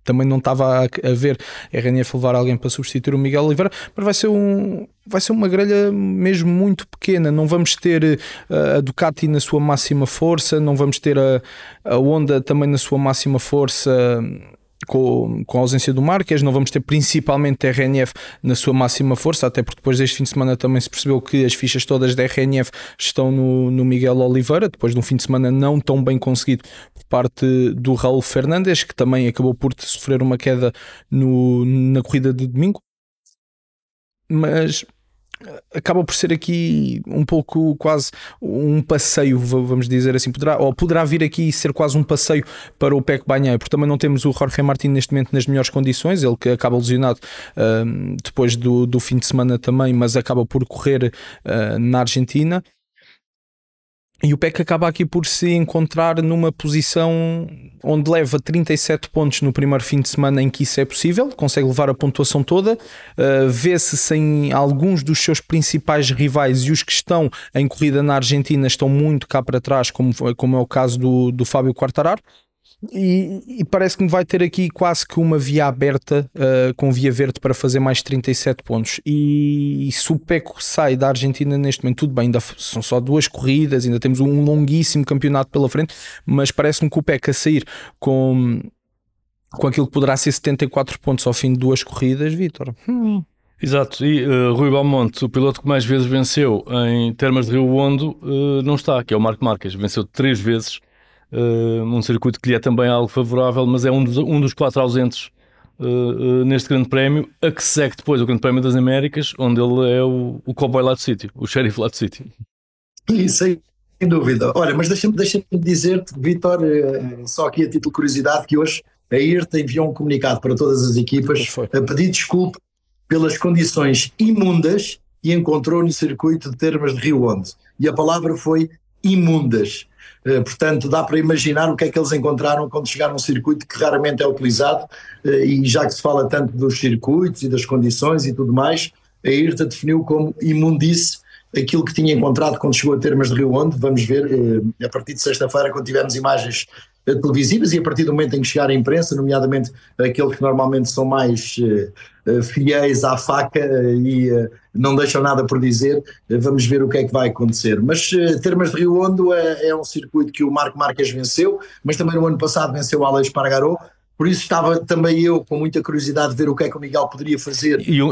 S3: também não estava a, a ver RNF levar alguém para substituir o Miguel Oliveira, mas vai ser um vai ser uma grelha mesmo muito pequena. Não vamos ter uh, a Ducati na sua máxima força, não vamos ter a, a Honda também na sua máxima força com, com a ausência do Marques, não vamos ter principalmente RNF na sua máxima força, até porque depois deste fim de semana também se percebeu que as fichas todas da RNF estão no, no Miguel Oliveira, depois de um fim de semana não tão bem conseguido por parte do Raul Fernandes, que também acabou por sofrer uma queda no, na corrida de domingo. Mas acaba por ser aqui um pouco quase um passeio, vamos dizer assim, poderá, ou poderá vir aqui ser quase um passeio para o PEC Banhai, porque também não temos o Jorge Martin neste momento nas melhores condições, ele que acaba lesionado uh, depois do, do fim de semana também, mas acaba por correr uh, na Argentina. E o PEC acaba aqui por se encontrar numa posição onde leva 37 pontos no primeiro fim de semana em que isso é possível, consegue levar a pontuação toda, uh, vê-se sem alguns dos seus principais rivais e os que estão em corrida na Argentina estão muito cá para trás, como, como é o caso do, do Fábio Quartararo. E, e parece que me vai ter aqui quase que uma via aberta uh, com via verde para fazer mais 37 pontos. E, e se o Peco sai da Argentina neste momento, tudo bem, ainda são só duas corridas, ainda temos um longuíssimo campeonato pela frente, mas parece-me que o Peco a sair com, com aquilo que poderá ser 74 pontos ao fim de duas corridas, Vitor. Hum.
S2: Exato, e uh, Rui Balmonte, o piloto que mais vezes venceu em termas de Rio Hondo, uh, não está, que é o Marco Marques, venceu três vezes uh, um circuito que lhe é também algo favorável, mas é um dos, um dos quatro ausentes uh, uh, neste Grande Prémio, a que segue depois o Grande Prémio das Américas, onde ele é o, o cowboy lá do sítio, o xerife lá do sítio.
S4: Isso aí. Sem dúvida. Olha, mas deixa-me deixa dizer-te, Vitor, só aqui a título de curiosidade, que hoje a IRTA enviou um comunicado para todas as equipas a pedir desculpa pelas condições imundas que encontrou no circuito de termas de Rio Onde. E a palavra foi imundas. Eh, portanto, dá para imaginar o que é que eles encontraram quando chegaram a um circuito que raramente é utilizado, eh, e já que se fala tanto dos circuitos e das condições e tudo mais, a IRTA definiu como imundice aquilo que tinha encontrado quando chegou a termas de Rio Onde. Vamos ver eh, a partir de sexta-feira, quando tivermos imagens televisivas e a partir do momento em que chegar a imprensa, nomeadamente aqueles que normalmente são mais uh, fiéis à faca e não deixam nada por dizer, vamos ver o que é que vai acontecer. Mas Termas de Rio Hondo é, é, um circuito que o Marco Marques venceu, mas também no ano passado venceu o Alex Pargaró, por isso estava também eu com muita curiosidade de ver o que é que o Miguel poderia fazer.
S2: E, uh,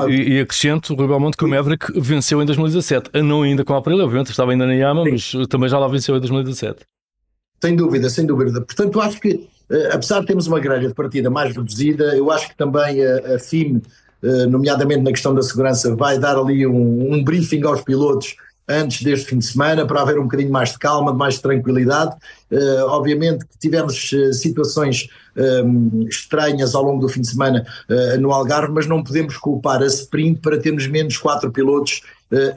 S2: a... e, e acrescento, Rui Belmonte, que o Maverick venceu em 2017, não ainda com a Aprilia, obviamente estava ainda na Yama, Sim. mas também já lá venceu em 2017.
S4: Sem dúvida, sem dúvida. Portanto, acho que, uh, apesar de termos uma grelha de partida mais reduzida, eu acho que também a, a FIM, uh, nomeadamente na questão da segurança, vai dar ali um, um, briefing aos pilotos antes deste fim de semana para haver um bocadinho mais de calma, mais de tranquilidade. Uh, obviamente que tivemos situações um, estranhas ao longo do fim de semana no Algarve, mas não podemos culpar a sprint para termos menos quatro pilotos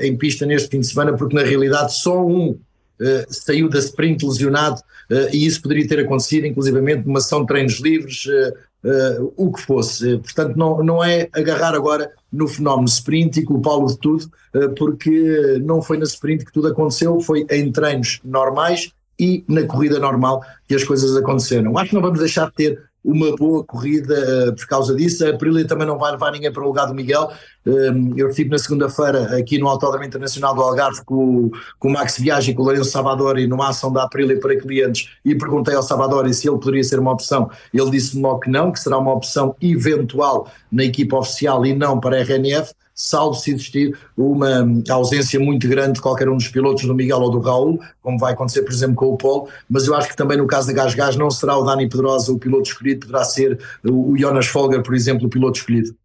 S4: em pista neste fim de semana, porque na realidade só um Uh, saiu da sprint lesionado uh, e isso poderia ter acontecido, inclusivamente, numa ação de treinos livres, uh, o que fosse. portanto, não, não é agarrar agora no fenómeno sprint e culpá-lo de tudo, porque não foi na sprint que tudo aconteceu, foi em treinos normais e na corrida normal que as coisas aconteceram. Acho que não vamos deixar de ter uma boa corrida uh, por causa disso. A Aprilia também não vai levar ninguém para o lugar do Miguel. Um, eu estive na segunda-feira aqui no Autódromo Internacional do Algarve com, com o Max Viagem e com o Lourenço Salvadori numa ação da Aprilia para clientes e perguntei ao Salvadori se ele poderia ser uma opção. Ele disse-me logo que não, que será uma opção eventual na equipa oficial e não para a RNF salvo se existir uma ausência muito grande de qualquer um dos pilotos do Miguel ou do Raul, como vai acontecer, por exemplo, com o Paulo, mas eu acho que também no caso da Gás Gás não será o Dani Pedrosa o piloto escolhido, poderá ser o Jonas Folger, por exemplo, o piloto escolhido.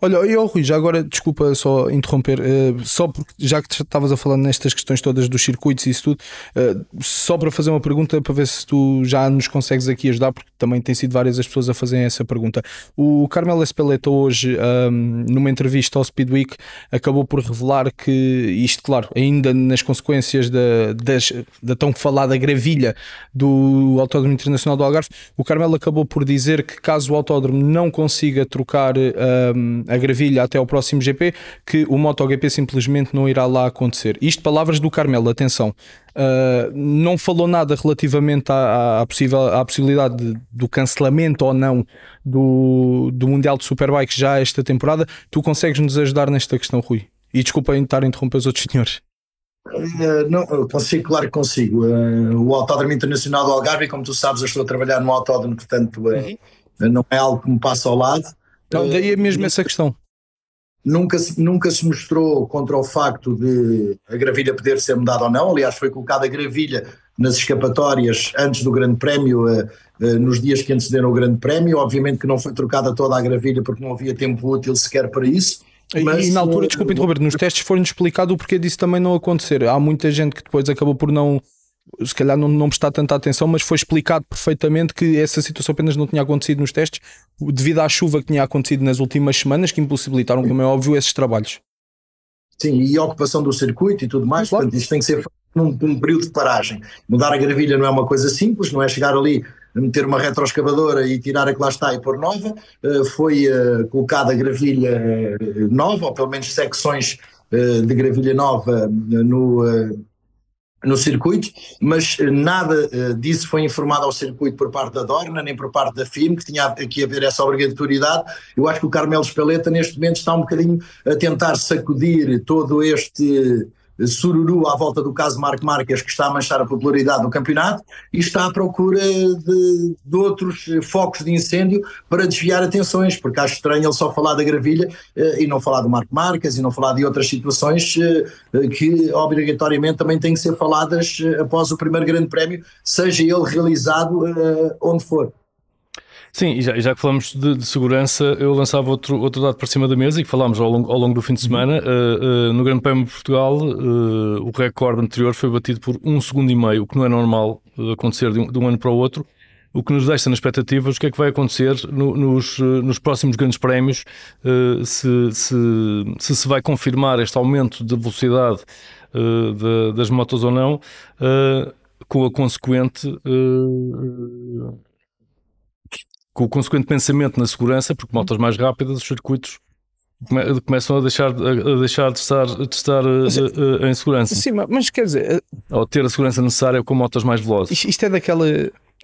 S3: Olha, e oh, Rui, já agora, desculpa só interromper, uh, só porque já que estavas a falar nestas questões todas dos circuitos e isso tudo, uh, só para fazer uma pergunta para ver se tu já nos consegues aqui ajudar, porque também tem sido várias as pessoas a fazerem essa pergunta. O Carmelo Espeleta hoje, um, numa entrevista ao Speedweek, acabou por revelar que, isto claro, ainda nas consequências da, das, da tão falada gravilha do Autódromo Internacional do Algarve, o Carmelo acabou por dizer que caso o autódromo não consiga trocar um, a gravilha até ao próximo GP, que o MotoGP simplesmente não irá lá acontecer. Isto, palavras do Carmelo, atenção. Uh, não falou nada relativamente à, à, possível, à possibilidade de, do cancelamento ou não do, do Mundial de Superbike já esta temporada. Tu consegues nos ajudar nesta questão, Rui? E desculpa estar a interromper os outros senhores.
S4: Uh, não, consigo, claro que consigo. Uh, o Autódromo Internacional do Algarve, como tu sabes, eu estou a trabalhar no autódromo, portanto, uh, uhum. não é algo que me passa ao lado.
S3: Não, daí é mesmo essa questão.
S4: Nunca se, nunca se mostrou contra o facto de a gravilha poder ser mudada ou não. Aliás, foi colocada a gravilha nas escapatórias antes do Grande Prémio, uh, uh, nos dias que antecederam o Grande Prémio. Obviamente que não foi trocada toda a gravilha porque não havia tempo útil sequer para isso.
S3: Mas, e na altura, desculpe interromper, nos testes foi-nos explicado o porquê disso também não acontecer. Há muita gente que depois acabou por não se calhar não, não prestar tanta atenção, mas foi explicado perfeitamente que essa situação apenas não tinha acontecido nos testes devido à chuva que tinha acontecido nas últimas semanas, que impossibilitaram, como é óbvio, esses trabalhos.
S4: Sim, e a ocupação do circuito e tudo mais, claro. portanto, isto tem que ser num, num período de paragem. Mudar a gravilha não é uma coisa simples, não é chegar ali meter uma retroescavadora e tirar a que lá está e pôr nova. Uh, foi uh, colocada gravilha eh, nova, ou pelo menos secções uh, de gravilha nova no, no circuito, mas eh, nada uh, disso foi informado ao circuito por parte da Dorna, nem por parte da FIM, que tinha aqui a ver essa obrigatoriedade. Eu acho que o Carmelo Espeleta neste momento está um bocadinho a tentar sacudir todo este sururu à volta do caso Marco Marques, que está a manchar a popularidade do campeonato, e está à procura de, de, outros focos de incêndio para desviar atenções, porque acho estranho ele só falar da gravilha eh, e não falar do Marco Marques e não falar de outras situações eh, que obrigatoriamente também têm que ser faladas eh, após o primeiro grande prémio, seja ele realizado onde for.
S2: Sim, e já, já que falamos de, de, segurança, eu lançava outro, outro dado para cima da mesa e que falámos ao longo, ao longo do fim de semana. Uh, uh, no Grande Prémio de Portugal, uh, o recorde anterior foi batido por um segundo e meio, o que não é normal acontecer de um, de um, ano para o outro. O que nos deixa na expectativa o que é que vai acontecer no, nos, nos próximos grandes prémios, se, se, se, se vai confirmar este aumento de velocidade de, das motos ou não, com a consequente com o consequente pensamento na segurança, porque motos mais rápidas, os circuitos começam a deixar, a deixar de estar, de estar mas, uh, uh, em segurança.
S3: Sim, mas quer dizer.
S2: Ou ter a segurança necessária com motos mais velozes.
S3: Isto é daquela.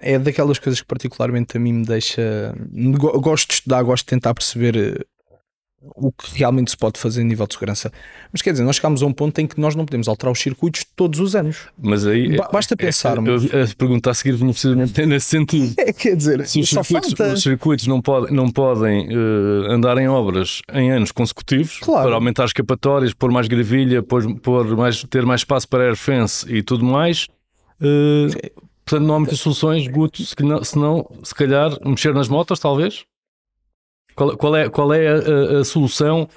S3: É daquelas coisas que particularmente a mim me deixa. Gosto de estudar, gosto de tentar perceber o que realmente se pode fazer a nível de segurança. Mas quer dizer, nós chegamos a um ponto em que nós não podemos alterar os circuitos todos os anos.
S2: Mas aí
S3: basta pensar.
S2: É, é, a pergunta a seguir vinha precisamente nesse sentido.
S3: É, quer dizer,
S2: se os circuitos, os circuitos, não, pode, não podem uh, andar em obras em anos consecutivos claro. para aumentar escapatórias, pôr mais gravilha, pôr, pôr mais, ter mais espaço para air fence e tudo mais. Uh, portanto, não há muitas soluções, Guto, se não, se não, se calhar, mexer nas motos, talvez? Qual, qual é, qual é a, a, solução?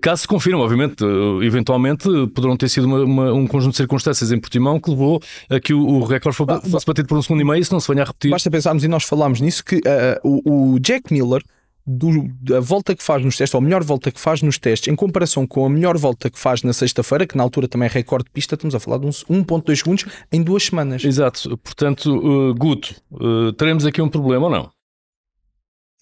S2: Caso se confirme, obviamente, eh, eventualmente poderão ter sido uma, uma, um conjunto de circunstâncias em Portimão que levou a que o, o recorde fosse batido por um segundo e meio, se não se venha a repetir.
S3: Basta pensarmos, e nós falámos nisso, que uh, o, o, Jack Miller, do, da volta que faz nos testes, ou a melhor volta que faz nos testes, em comparação com a melhor volta que faz na sexta-feira, que na altura também é recorde de pista, estamos a falar de 1,2 segundos em duas semanas.
S2: Exato, portanto, uh, Guto, uh, teremos aqui um problema ou não?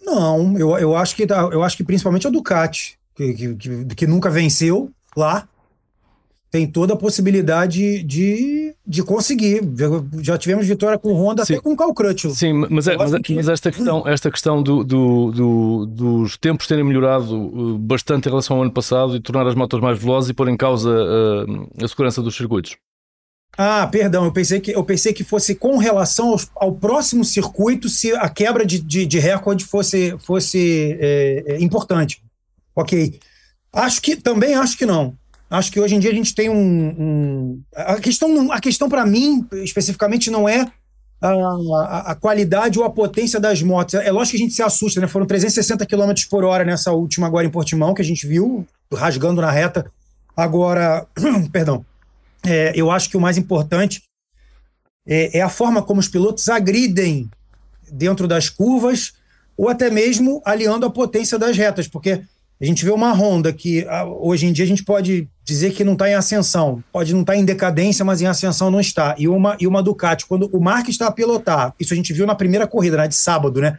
S5: Não, eu, eu, acho que, eu acho que principalmente a Ducati, que, que, que nunca venceu lá, tem toda a possibilidade de, de conseguir. Já tivemos vitória com Honda Sim. até com Cal Crutchlow.
S2: Sim, mas, é, mas, que... mas, esta questão, esta questão do, do, do, dos tempos terem melhorado uh, bastante em relação ao ano passado e tornar as motos mais velozes e pôr em causa a, uh, a segurança dos circuitos.
S5: Ah, perdão, eu pensei que, eu pensei que fosse com relação ao, ao próximo circuito se a quebra de, de, de recorde fosse, fosse é, é, importante. Ok. Acho que também acho que não. Acho que hoje em dia a gente tem um. um a questão, a questão para mim, especificamente, não é a, a, a, qualidade ou a potência das motos. É lógico que a gente se assusta, né? Foram 360 km por hora nessa última agora em Portimão, que a gente viu, rasgando na reta. Agora, perdão. É, eu acho que o mais importante é, é a forma como os pilotos agridem dentro das curvas ou até mesmo aliando a potência das retas, porque a gente vê uma Honda que hoje em dia a gente pode dizer que não está em ascensão, pode não estar tá em decadência, mas em ascensão não está. E uma, e uma Ducati, quando o Mark está a pilotar, isso a gente viu na primeira corrida, né, de sábado, né?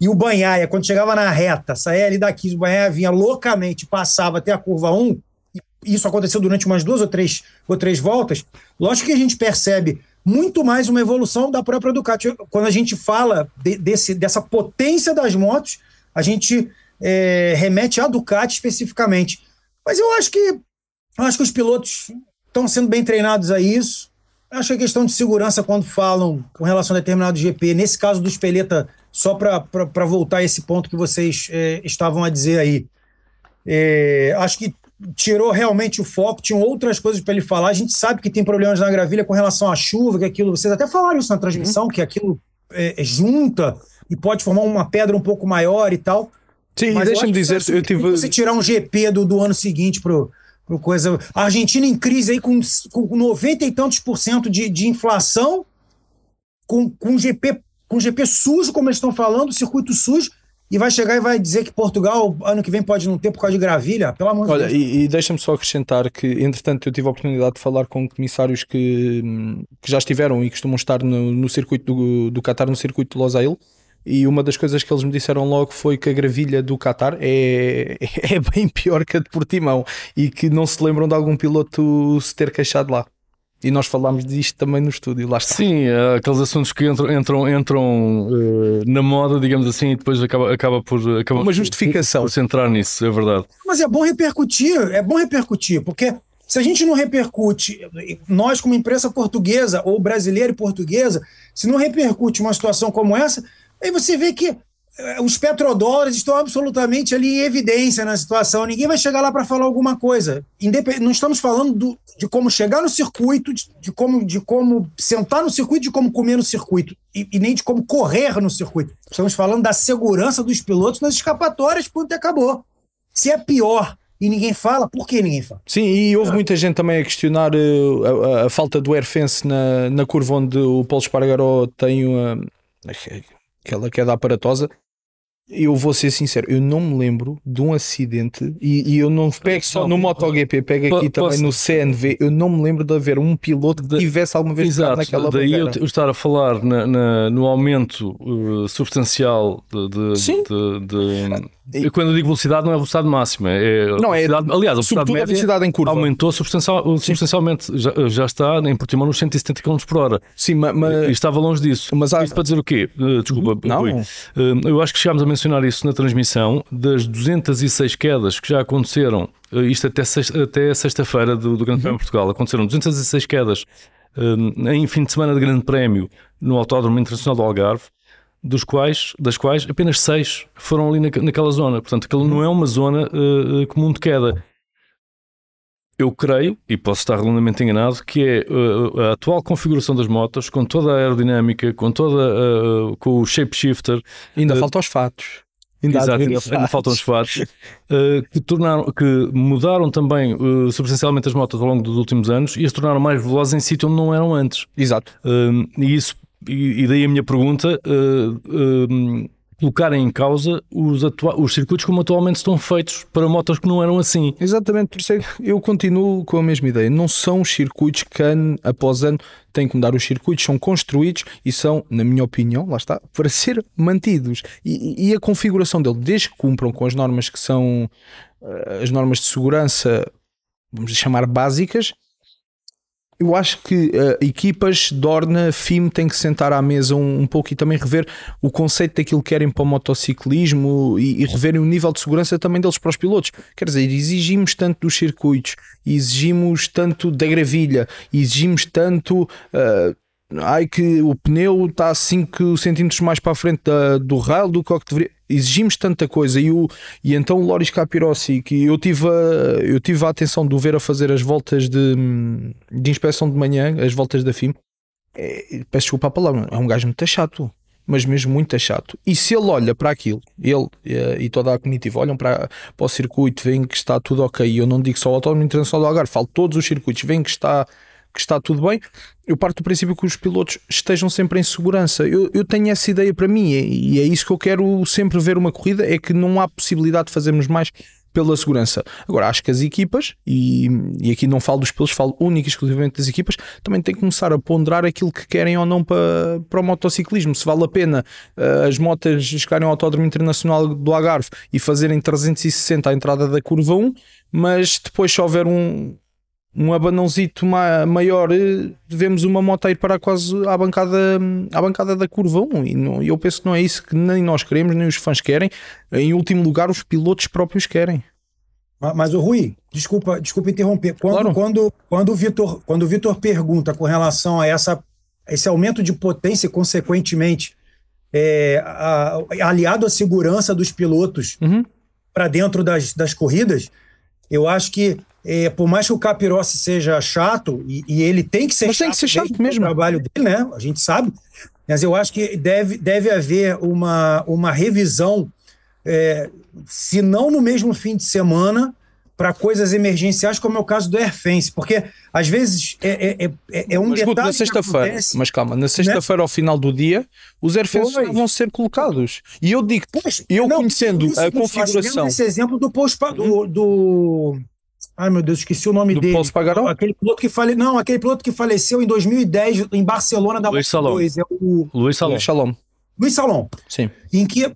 S5: E o Banhaia, quando chegava na reta, saía ali daqui, o Banhaia vinha loucamente, passava até a curva 1, e isso aconteceu durante umas duas ou três, ou três voltas. Lógico que a gente percebe muito mais uma evolução da própria Ducati. Quando a gente fala de, desse, dessa potência das motos, a gente é, remete à Ducati especificamente. Mas eu acho que eu acho que os pilotos estão sendo bem treinados a isso. Eu acho que a questão de segurança, quando falam com relação a determinado GP, nesse caso do Espeleta, só para voltar a esse ponto que vocês é, estavam a dizer aí, é, acho que tirou realmente o foco, tinham outras coisas para ele falar. A gente sabe que tem problemas na gravilha com relação à chuva, que aquilo, vocês até falaram isso na transmissão, uhum. que aquilo é, é, junta e pode formar uma pedra um pouco maior e tal.
S3: Sim, deixa-me dizer, eu tive.
S5: Você tirar um GP do, do ano seguinte pro, pro coisa. A Argentina em crise aí com, com 90 e tantos por cento de, de inflação, com, com GP com GP sujo, como eles estão falando, circuito sujo, e vai chegar e vai dizer que Portugal ano que vem pode não ter por causa de gravilha, pelo amor
S3: Olha,
S5: de Deus.
S3: E, e deixa-me só acrescentar que, entretanto, eu tive a oportunidade de falar com comissários que, que já estiveram e costumam estar no, no circuito do, do Qatar, no circuito de Losail. E uma das coisas que eles me disseram logo foi que a gravilha do Qatar é, é bem pior que a de Portimão e que não se lembram de algum piloto se ter queixado lá. E nós falámos disto também no estúdio, lá está.
S2: Sim, é aqueles assuntos que entram, entram, entram uh, na moda, digamos assim, e depois acaba, acaba por. Acaba
S3: Uma justificação.
S2: Por, por centrar nisso, é verdade.
S5: Mas é bom repercutir, é bom repercutir, porque se a gente não repercute, nós como imprensa portuguesa ou brasileira e portuguesa, se não repercute uma situação como essa, aí você vê que os petrodólares estão absolutamente ali em evidência na situação. Ninguém vai chegar lá para falar alguma coisa. Independ... Não estamos falando do, de como chegar no circuito, de, de, como, de como sentar no circuito, de como comer no circuito, e, e, nem de como correr no circuito. Estamos falando da segurança dos pilotos nas escapatórias, ponto e acabou. Se é pior e ninguém fala, por que ninguém fala?
S3: Sim, e houve muita gente também a questionar uh, a, a, falta do airfence na, na curva onde o Paulo Espargaró tem uma, aquela queda aparatosa eu vou ser sincero, eu não me lembro de um acidente e, e eu não pego só no MotoGP, pego aqui também no CNV. Eu não me lembro de haver um piloto que tivesse alguma vez
S2: Exato, naquela daí eu, eu estar a falar na, na, no aumento uh, substancial de, de,
S3: Sim.
S2: de, de e... Quando eu digo velocidade, não é velocidade máxima. É
S3: não, é,
S2: aliás, a velocidade, média
S3: a velocidade em curva
S2: aumentou substancial, substancialmente. Já, já, está em Portimão nos 170 km por hora.
S3: Sim, mas.
S2: E estava longe disso. Mas há... Isto para dizer o quê? Uh, desculpa,
S3: não.
S2: Uh, eu acho que chegámos a mencionar isso na transmissão. Das 206 quedas que já aconteceram, uh, isto até, sexta, até sexta-feira do, do Grande Prémio uhum. de Portugal, aconteceram 206 quedas em fim de semana de Grande Prémio no Autódromo Internacional do Algarve dos quais, das quais apenas seis foram ali na, naquela zona. Portanto, aquilo não é uma zona uh, comum de queda. Eu creio, e posso estar redondamente enganado, que é uh, a atual configuração das motos, com toda a aerodinâmica, com toda uh, com o shapeshifter.
S3: Ainda uh, faltam os fatos.
S2: Ainda, Exato, ainda, ainda faltam os fatos que, tornaram, que mudaram também substancialmente as motos ao longo dos últimos anos e as tornaram mais velozes em sítio onde não eram antes.
S3: Exato.
S2: e isso e, e daí a minha pergunta, uh, uh, colocarem em causa os, os circuitos como atualmente estão feitos para motos que não eram assim.
S3: Exatamente, por isso é que eu continuo com a mesma ideia. Não são os circuitos que ano após ano têm que mudar. Os circuitos são construídos e são, na minha opinião, lá está, para ser mantidos. E, e a configuração dele, desde que cumpram com as normas que são uh, as normas de segurança, vamos chamar básicas, eu acho que uh, equipas, Dorna, FIM têm que sentar à mesa um, um, pouco e também rever o conceito daquilo que querem para o motociclismo e, e, reverem o nível de segurança também deles para os pilotos. Quer dizer, exigimos tanto dos circuitos, exigimos tanto da gravilha, exigimos tanto. Uh, ai que o pneu está 5 centímetros mais para a frente da, do rail do que o que deveria. Exigimos tanta coisa e, o, e então o Loris Capirossi, que eu tive, a, eu tive a atenção de o ver a fazer as voltas de, de inspeção de manhã, as voltas da FIM. É, peço desculpa a palavra, é um gajo muito chato, mas mesmo muito chato. E se ele olha para aquilo, ele e toda a comitiva olham para, para o circuito, veem que está tudo ok. Eu não digo só o Autódromo Internacional do Algarve, falo todos os circuitos, veem que está que está tudo bem, eu parto do princípio que os pilotos estejam sempre em segurança. Eu, eu tenho essa ideia para mim e é isso que eu quero sempre ver uma corrida: é que não há possibilidade de fazermos mais pela segurança. Agora, acho que as equipas, e, e aqui não falo dos pilotos, falo única e exclusivamente das equipas, também têm que começar a ponderar aquilo que querem ou não para, para o motociclismo. Se vale a pena uh, as motas chegarem ao Autódromo Internacional do Algarve e fazerem 360 à entrada da curva 1, mas depois se houver um, um abanãozito maior, eh, vemos uma moto a ir para quase à bancada, à bancada da curva 1 e não, eu penso que não é isso que nem nós queremos, nem os fãs querem. Em último lugar, os pilotos próprios querem.
S5: Mas o Rui, desculpa, desculpa interromper. Quando, claro. quando, quando o Vitor, quando o Vitor pergunta com relação a essa, esse aumento de potência, consequentemente, é, a, aliado à segurança dos pilotos uhum. para dentro das, das corridas, eu acho que é, por mais que o Capirossi seja chato, e, e, ele tem que ser
S3: mas chato, tem que ser chato mesmo.
S5: O trabalho dele, né? A gente sabe. Mas eu acho que deve, deve haver uma, uma revisão, é, se não no mesmo fim de semana, para coisas emergenciais, como é o caso do Airfence, porque às vezes é, é, é, é um mas, detalhe.
S3: na sexta-feira, mas calma, na sexta-feira, né? ao final do dia, os Airfences vão ser colocados. E eu digo, pois, eu não, conhecendo a configuração.
S5: Esse exemplo do post do, do Ai, meu Deus, esqueci o nome
S3: do
S5: dele.
S3: Paulo Pagarão?
S5: Aquele piloto que fale... Não, aquele piloto que faleceu em 2010 em Barcelona da
S2: Luiz Salom. 2. É o... Luiz Salom. Luiz
S3: Salom.
S5: Luiz Salom.
S3: Sim.
S5: Em que,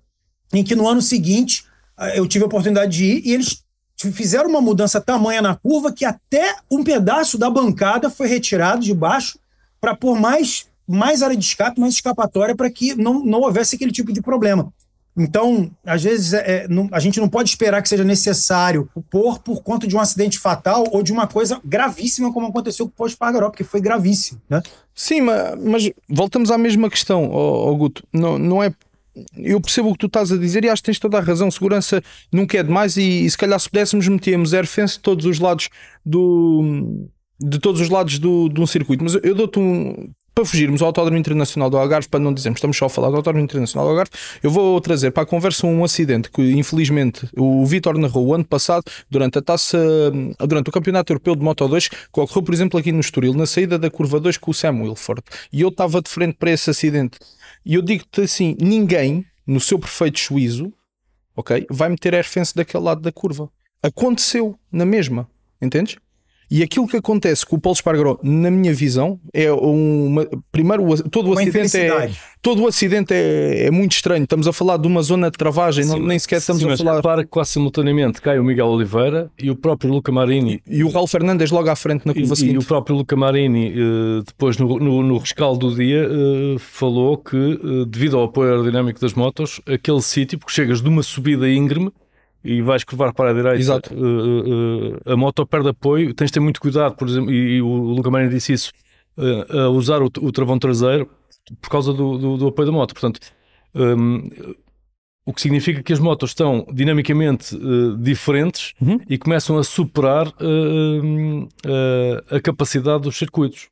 S5: em que no ano seguinte eh, eu tive a oportunidade de ir e eles fizeram uma mudança tamanha na curva que até um pedaço da bancada foi retirado de baixo para pôr mais, mais área de escape, mais escapatória para que não, não houvesse aquele tipo de problema. Então, às vezes, é, é, não, a gente não pode esperar que seja necessário pôr por conta de um acidente fatal ou de uma coisa gravíssima como aconteceu com o Posto Pagaró, porque foi gravíssimo, né?
S3: Sim, mas, mas voltamos à mesma questão, oh, oh Guto. Não, não é eu percebo o que tu estás a dizer e acho que tens toda a razão. Segurança nunca é demais e, e se calhar se pudéssemos metíamos airfence de todos os lados do de todos os lados do, de um circuito. Mas eu dou-te um para fugirmos ao Autódromo Internacional do Algarve, para não dizermos estamos só a falar do Autódromo Internacional do Algarve, eu vou trazer para a conversa um acidente que infelizmente o Vitor narrou o ano passado durante a taça, durante o Campeonato Europeu de Moto 2, que ocorreu, por exemplo, aqui no Estoril, na saída da curva 2 com o Sam Wilford. E eu estava de frente para esse acidente. E eu digo-te assim: ninguém, no seu perfeito juízo, ok, vai meter airfence daquele lado da curva. Aconteceu na mesma, entendes? E aquilo que acontece com o Paulo Espargaró, na minha visão, é uma. Primeiro, todo o uma acidente é. Todo o acidente é, é, muito estranho. Estamos a falar de uma zona de travagem, sim, não, nem sequer estamos sim, a falar.
S2: Repara que quase simultaneamente cai o Miguel Oliveira e o próprio Luca Marini.
S3: E, e o Raul Fernandes logo à frente na curva
S2: e,
S3: seguinte.
S2: E o próprio Luca Marini, eh, depois no, no, no rescaldo do dia, eh, falou que, eh, devido ao apoio aerodinâmico das motos, aquele sítio, porque chegas de uma subida íngreme e vais curvar para a direita,
S3: Exato.
S2: Uh, uh, a moto perde apoio, tens de ter muito cuidado, por exemplo, e, e o Luca Marini disse isso, uh, a usar o, o, travão traseiro por causa do, do, do apoio da moto. Portanto, um, o que significa que as motos estão dinamicamente diferentes uhum. e começam a superar a capacidade dos circuitos.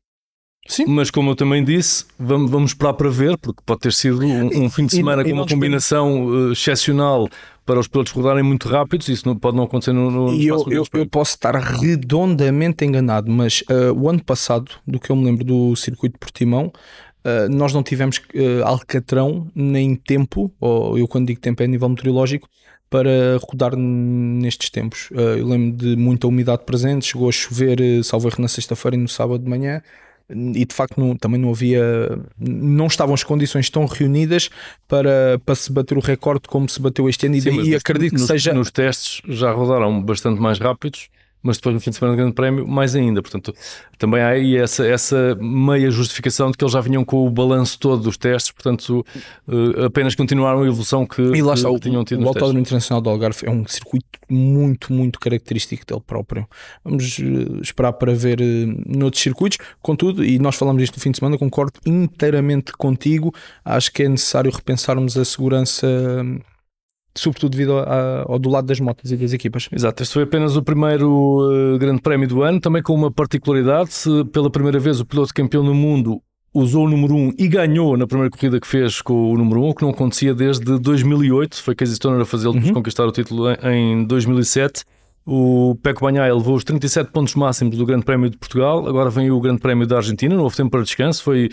S2: Sim. Mas como eu também disse, vamos, vamos esperar para ver, porque pode ter sido um, um fim de semana e, com e uma combinação uh, excepcional para os pilotos rodarem muito rápidos, isso não, pode não acontecer no, no
S3: E eu, eu, eu, posso estar redondamente enganado, mas uh, o ano passado, do que eu me lembro do circuito de Portimão, uh, nós não tivemos uh, alcatrão nem tempo, ou eu quando digo tempo é a nível meteorológico, para rodar nestes tempos. eu lembro de muita umidade presente, chegou a chover, salvo erro, na sexta-feira e no sábado de manhã e de facto não, também não havia, não estavam as condições tão reunidas para, para se bater o recorde como se bateu este ano, Sim, e acredito que seja.
S2: Nos testes já rodaram bastante mais rápidos mas depois no fim de semana do Grande Prémio, mais ainda. Portanto, também há aí essa, essa meia justificação de que eles já vinham com o balanço todo dos testes, portanto, uh, apenas continuaram a evolução que,
S3: e lá está,
S2: que tinham tido. O
S3: Autódromo Internacional do Algarve é um circuito muito, muito característico dele próprio. Vamos uh, esperar para ver uh, noutros circuitos. Contudo, e nós falamos isto no fim de semana, concordo inteiramente contigo. Acho que é necessário repensarmos a segurança sobretudo devido ao do lado das motas e das equipas.
S2: Exato, este foi apenas o primeiro uh, grande prémio do ano, também com uma particularidade, pela primeira vez o piloto campeão do mundo usou o número 1 e ganhou na primeira corrida que fez com o número 1, o que não acontecia desde 2008, foi Casey Stoner a fazê-lo uhum. conquistar o título em 2007. O Peco Banhaia levou os 37 pontos máximos do Grande Prémio de Portugal, agora vem o Grande Prémio da Argentina, não houve tempo para descanso, foi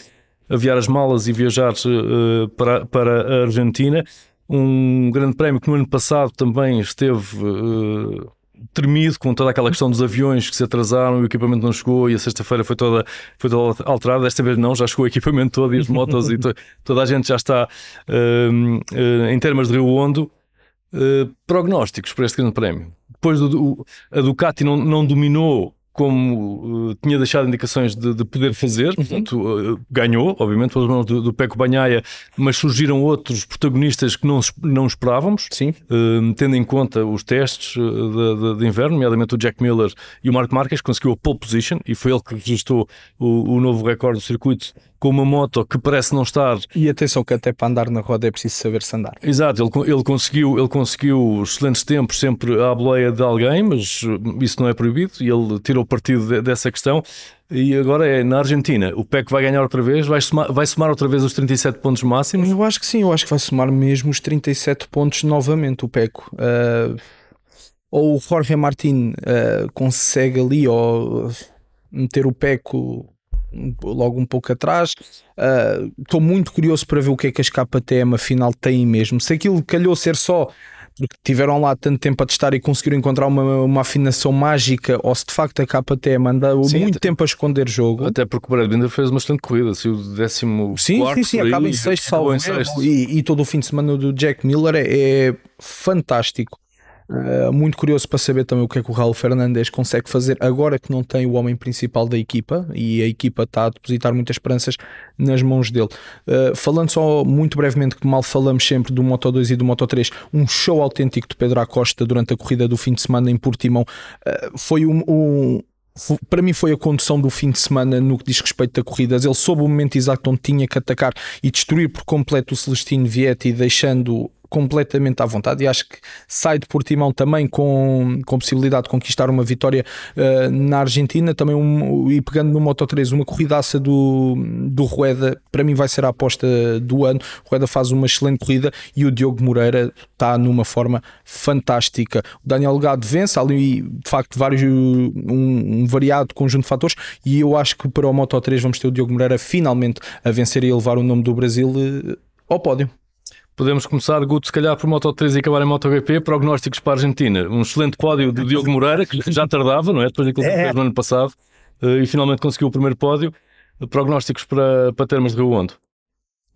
S2: aviar as malas e viajar uh, para, para a Argentina. Um grande prémio que no ano passado também esteve uh, tremido com toda aquela questão dos aviões que se atrasaram, o equipamento não chegou e a sexta-feira foi toda, foi toda alterada. Desta vez não, já chegou o equipamento todo e as motos e to, toda a gente já está uh, uh, em termos de Rio Hondo. prognósticos para este grande prémio. Depois do, a Ducati não, não dominou como uh, tinha deixado indicações de, de poder fazer, uhum. portanto, uh, ganhou, obviamente, pelas mãos do, do Peco Banhaia, mas surgiram outros protagonistas que não, não esperávamos,
S3: Sim.
S2: Uh, tendo em conta os testes de, de, de, inverno, nomeadamente o Jack Miller e o Mark Marques, conseguiu a pole position e foi ele que registrou o, o novo recorde do circuito com uma moto que parece não estar.
S3: E atenção que até para andar na roda é preciso saber-se andar.
S2: Exato, ele, ele, conseguiu, ele conseguiu excelentes tempos sempre à boleia de alguém, mas isso não é proibido e ele tirou partido de, dessa questão. E agora é na Argentina. O PEC vai ganhar outra vez, vai somar, vai somar outra vez os 37 pontos máximos?
S3: Eu acho que sim, eu acho que vai somar mesmo os 37 pontos novamente o PECO. Uh, ou o Jorge Martin uh, consegue ali ou meter o PECO logo um pouco atrás. Estou uh, muito curioso para ver o que é que as KTM afinal têm mesmo. Se aquilo calhou ser só porque tiveram lá tanto tempo a testar e conseguiram encontrar uma, uma afinação mágica, ou se de facto a KTM andou sim, muito até, tempo a esconder jogo.
S2: Até porque o Brad Binder fez uma excelente corrida, se o décimo
S3: sim, quarto sim, sim, acaba em sexto, salvo e, e todo o fim de semana do Jack Miller é, é fantástico. Uh, muito curioso para saber também o que é que o Raul Fernandes consegue fazer agora que não tem o homem principal da equipa e a equipa está a depositar muitas esperanças nas mãos dele. Uh, falando só muito brevemente, que mal falamos sempre do Moto 2 e do Moto 3, um show autêntico de Pedro Acosta durante a corrida do fim de semana em Portimão uh, foi um, um para mim foi a condução do fim de semana no que diz respeito a corridas. Ele soube o momento exato onde tinha que atacar e destruir por completo o Celestino Vietti, deixando completamente à vontade e acho que sai de Portimão também com, com possibilidade de conquistar uma vitória uh, na Argentina. Também um, e pegando no Moto 3 uma corridaça do, do Rueda para mim vai ser a aposta do ano. O Rueda faz uma excelente corrida e o Diogo Moreira está numa forma fantástica. O Daniel Gado vence ali de facto vários um, um variado conjunto de fatores e eu acho que para o Moto 3 vamos ter o Diogo Moreira finalmente a vencer e a levar o nome do Brasil uh, ao pódio
S2: Podemos começar, Guto, se calhar por Moto 3 e acabar em MotoGP. Prognósticos para a Argentina. Um excelente pódio do Diogo Moreira, que já tardava, não é? Depois daquilo que é. fez no ano passado. Eh, e finalmente conseguiu o primeiro pódio. Prognósticos para, para termos de Rio Hondo.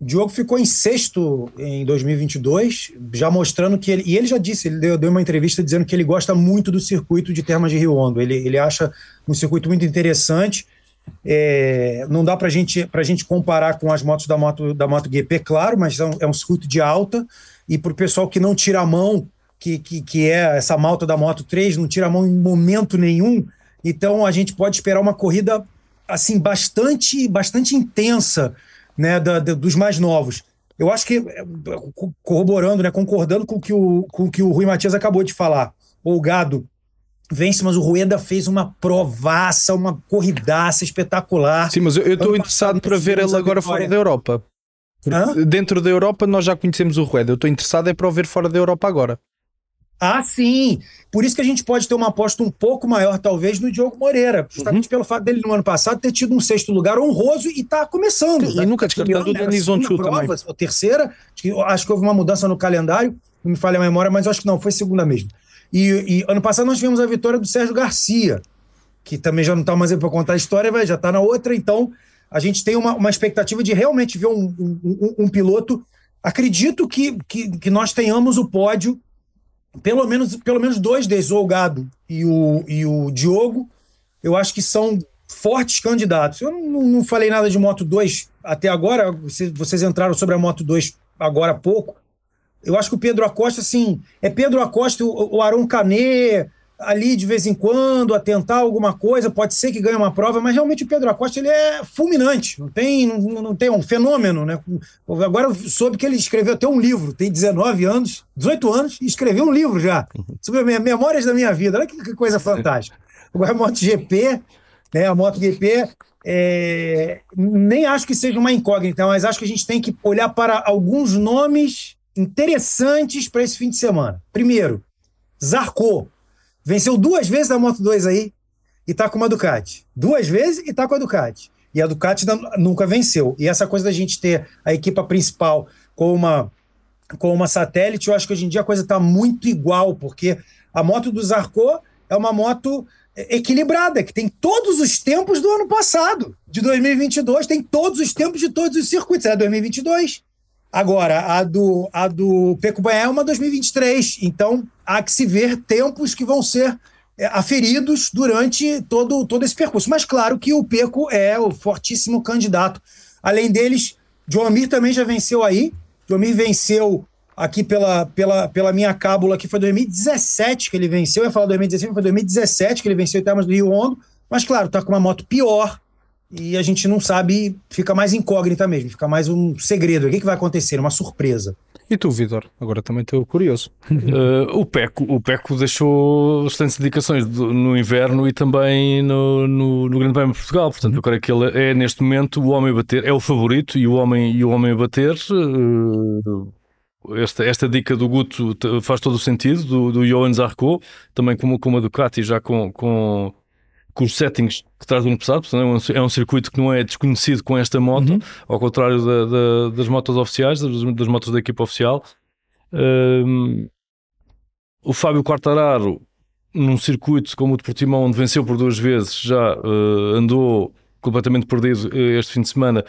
S5: Diogo ficou em sexto em 2022, já mostrando que ele. E ele já disse, ele deu, deu uma entrevista dizendo que ele gosta muito do circuito de Termas de Rio Hondo. Ele, ele acha um circuito muito interessante é, não dá para gente, a gente comparar com as motos da Moto, da MotoGP, claro, mas é um, é um circuito de alta. E para o pessoal que não tira a mão, que, que, que é essa malta da Moto 3, não tira a mão em momento nenhum, então a gente pode esperar uma corrida assim bastante, bastante intensa né, da, da, dos mais novos. Eu acho que, corroborando, né, concordando com o que o, com o, que o Rui Matias acabou de falar, o Gado vence, mas o Rueda fez uma provaça, uma corridaça espetacular.
S3: Sim, mas eu estou interessado para ver ele agora fora da Europa. Dentro da Europa nós já conhecemos o Rueda. Eu estou interessado é para o ver fora da Europa agora.
S5: Ah, sim. Por isso que a gente pode ter uma aposta um pouco maior, talvez, no Diogo Moreira. Justamente uhum. pelo fato dele, no ano passado, ter tido um sexto lugar honroso e tá começando.
S3: E tá nunca descartando o Denis Onchu também.
S5: Ou terceira. Acho que houve uma mudança no calendário. Não me falha a memória, mas acho que não. Foi segunda mesmo. E, e, ano passado nós tivemos a vitória do Sérgio Garcia, que também já não está mais aí para contar a história, vai, já está na outra. Então a gente tem uma, uma expectativa de realmente ver um, um, um piloto. Acredito que, que, que, nós tenhamos o pódio, pelo menos, pelo menos dois deles, o Gado e o, e o Diogo. Eu acho que são fortes candidatos. Eu não, não falei nada de Moto 2 até agora, vocês, vocês entraram sobre a Moto 2 agora há pouco. Eu acho que o Pedro Acosta, assim, é Pedro Acosta, o, Aron Canet, ali de vez em quando, a tentar alguma coisa, pode ser que ganhe uma prova, mas realmente o Pedro Acosta ele é fulminante, não tem, não, não tem um fenômeno, né? Agora eu soube que ele escreveu até um livro, tem 19 anos, 18 anos, e escreveu um livro já, sobre Memórias da Minha Vida, olha que, que coisa fantástica. Agora a MotoGP, né, a MotoGP, é, nem acho que seja uma incógnita, mas acho que a gente tem que olhar para alguns nomes interessantes para esse fim de semana. Primeiro, Zarco. Venceu duas vezes a Moto 2 aí e tá com uma Ducati. Duas vezes e tá com a Ducati. E a Ducati nunca venceu. E essa coisa da gente ter a equipa principal com uma com uma satélite. Eu acho que hoje em dia a coisa está muito igual, porque a moto do Zarco é uma moto equilibrada, que tem todos os tempos do ano passado, de 2022, tem todos os tempos de todos os circuitos, é 2022. Agora, a do, a do Peco Banhá é uma 2023, então há que se ver tempos que vão ser é, aferidos durante todo, todo esse percurso. Mas claro que o Peco é o fortíssimo candidato. Além deles, Joamir também já venceu aí. Joamir venceu aqui pela, pela, pela minha cábula, que foi 2017 que ele venceu. Eu ia falar 2016, foi 2017 que ele venceu em termos do Rio Hondo. Mas claro, tá com uma moto pior, e a gente não sabe, fica mais incógnita mesmo, fica mais um segredo. O que, que vai acontecer? Uma surpresa.
S3: E tu, Vitor? Agora também estou curioso.
S2: uh, o, Peco, o Peco deixou excelentes indicações no inverno e também no, no, no Grande Prêmio de Portugal. Portanto, eu creio que ele é neste momento o homem a bater, é o favorito e o homem, e o homem a bater. Uh, esta, esta dica do Guto faz todo o sentido, do, do Johan Zarco, também como, como a Ducati, já com, com com os settings que traz do ano passado, portanto, é, um, é um circuito que não é desconhecido com esta moto, uhum. ao contrário da, da, das motos oficiais, das, das, motos da equipa oficial. Um, o Fábio Quartararo, num circuito como o de Portimão, onde venceu por duas vezes, já uh, andou completamente perdido uh, este fim de semana.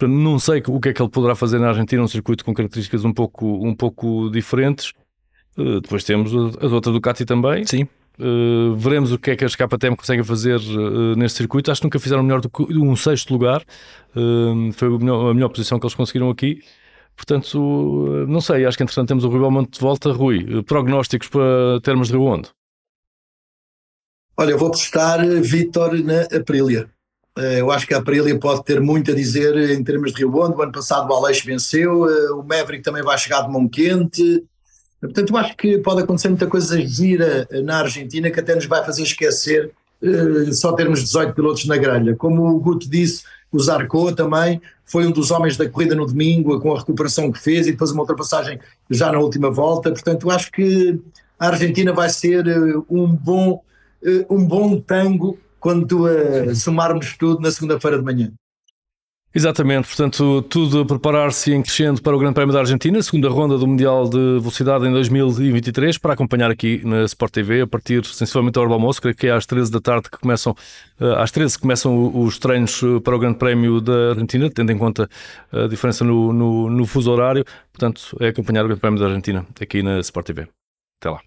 S2: Não sei o que é que ele poderá fazer na Argentina, um circuito com características um pouco, um pouco diferentes. Uh, depois temos as outras Ducati também.
S3: Sim.
S2: Uh, veremos o que é que as KTM conseguem fazer uh, neste circuito. Acho que nunca fizeram melhor do que um sexto lugar. Uh, foi a melhor, a melhor, posição que eles conseguiram aqui. Portanto, não sei. Acho que entretanto temos o Rui Belmonte de volta. Rui, prognósticos para termos de Rio Onde?
S4: Olha, eu vou testar Vitor na Aprilia. Eu acho que a Aprilia pode ter muito a dizer em termos de Rio Onde. O ano passado o Aleixo venceu, o Maverick também vai chegar de mão quente. Portanto, eu acho que pode acontecer muita coisa gira na Argentina que até nos vai fazer esquecer uh, só termos 18 pilotos na grelha. Como o Guto disse, o Zarco também foi um dos homens da corrida no domingo, com a recuperação que fez e depois uma ultrapassagem já na última volta. Portanto, eu acho que a Argentina vai ser uh, um, bom, uh, um bom tango quando somarmos tudo na segunda-feira de manhã.
S2: Exatamente, portanto, tudo a preparar-se em crescendo para o Grande Prémio da Argentina, segunda ronda do Mundial de Velocidade em 2023, para acompanhar aqui na Sport TV a partir sensivelmente da hora do almoço, creio que é às 13 da tarde que começam, eh, às 13 começam os treinos eh, para o Grande Prémio da Argentina, tendo em conta a diferença no, no, no fuso horário, portanto, é acompanhar o Grande Prémio da Argentina aqui na Sport TV. Até lá.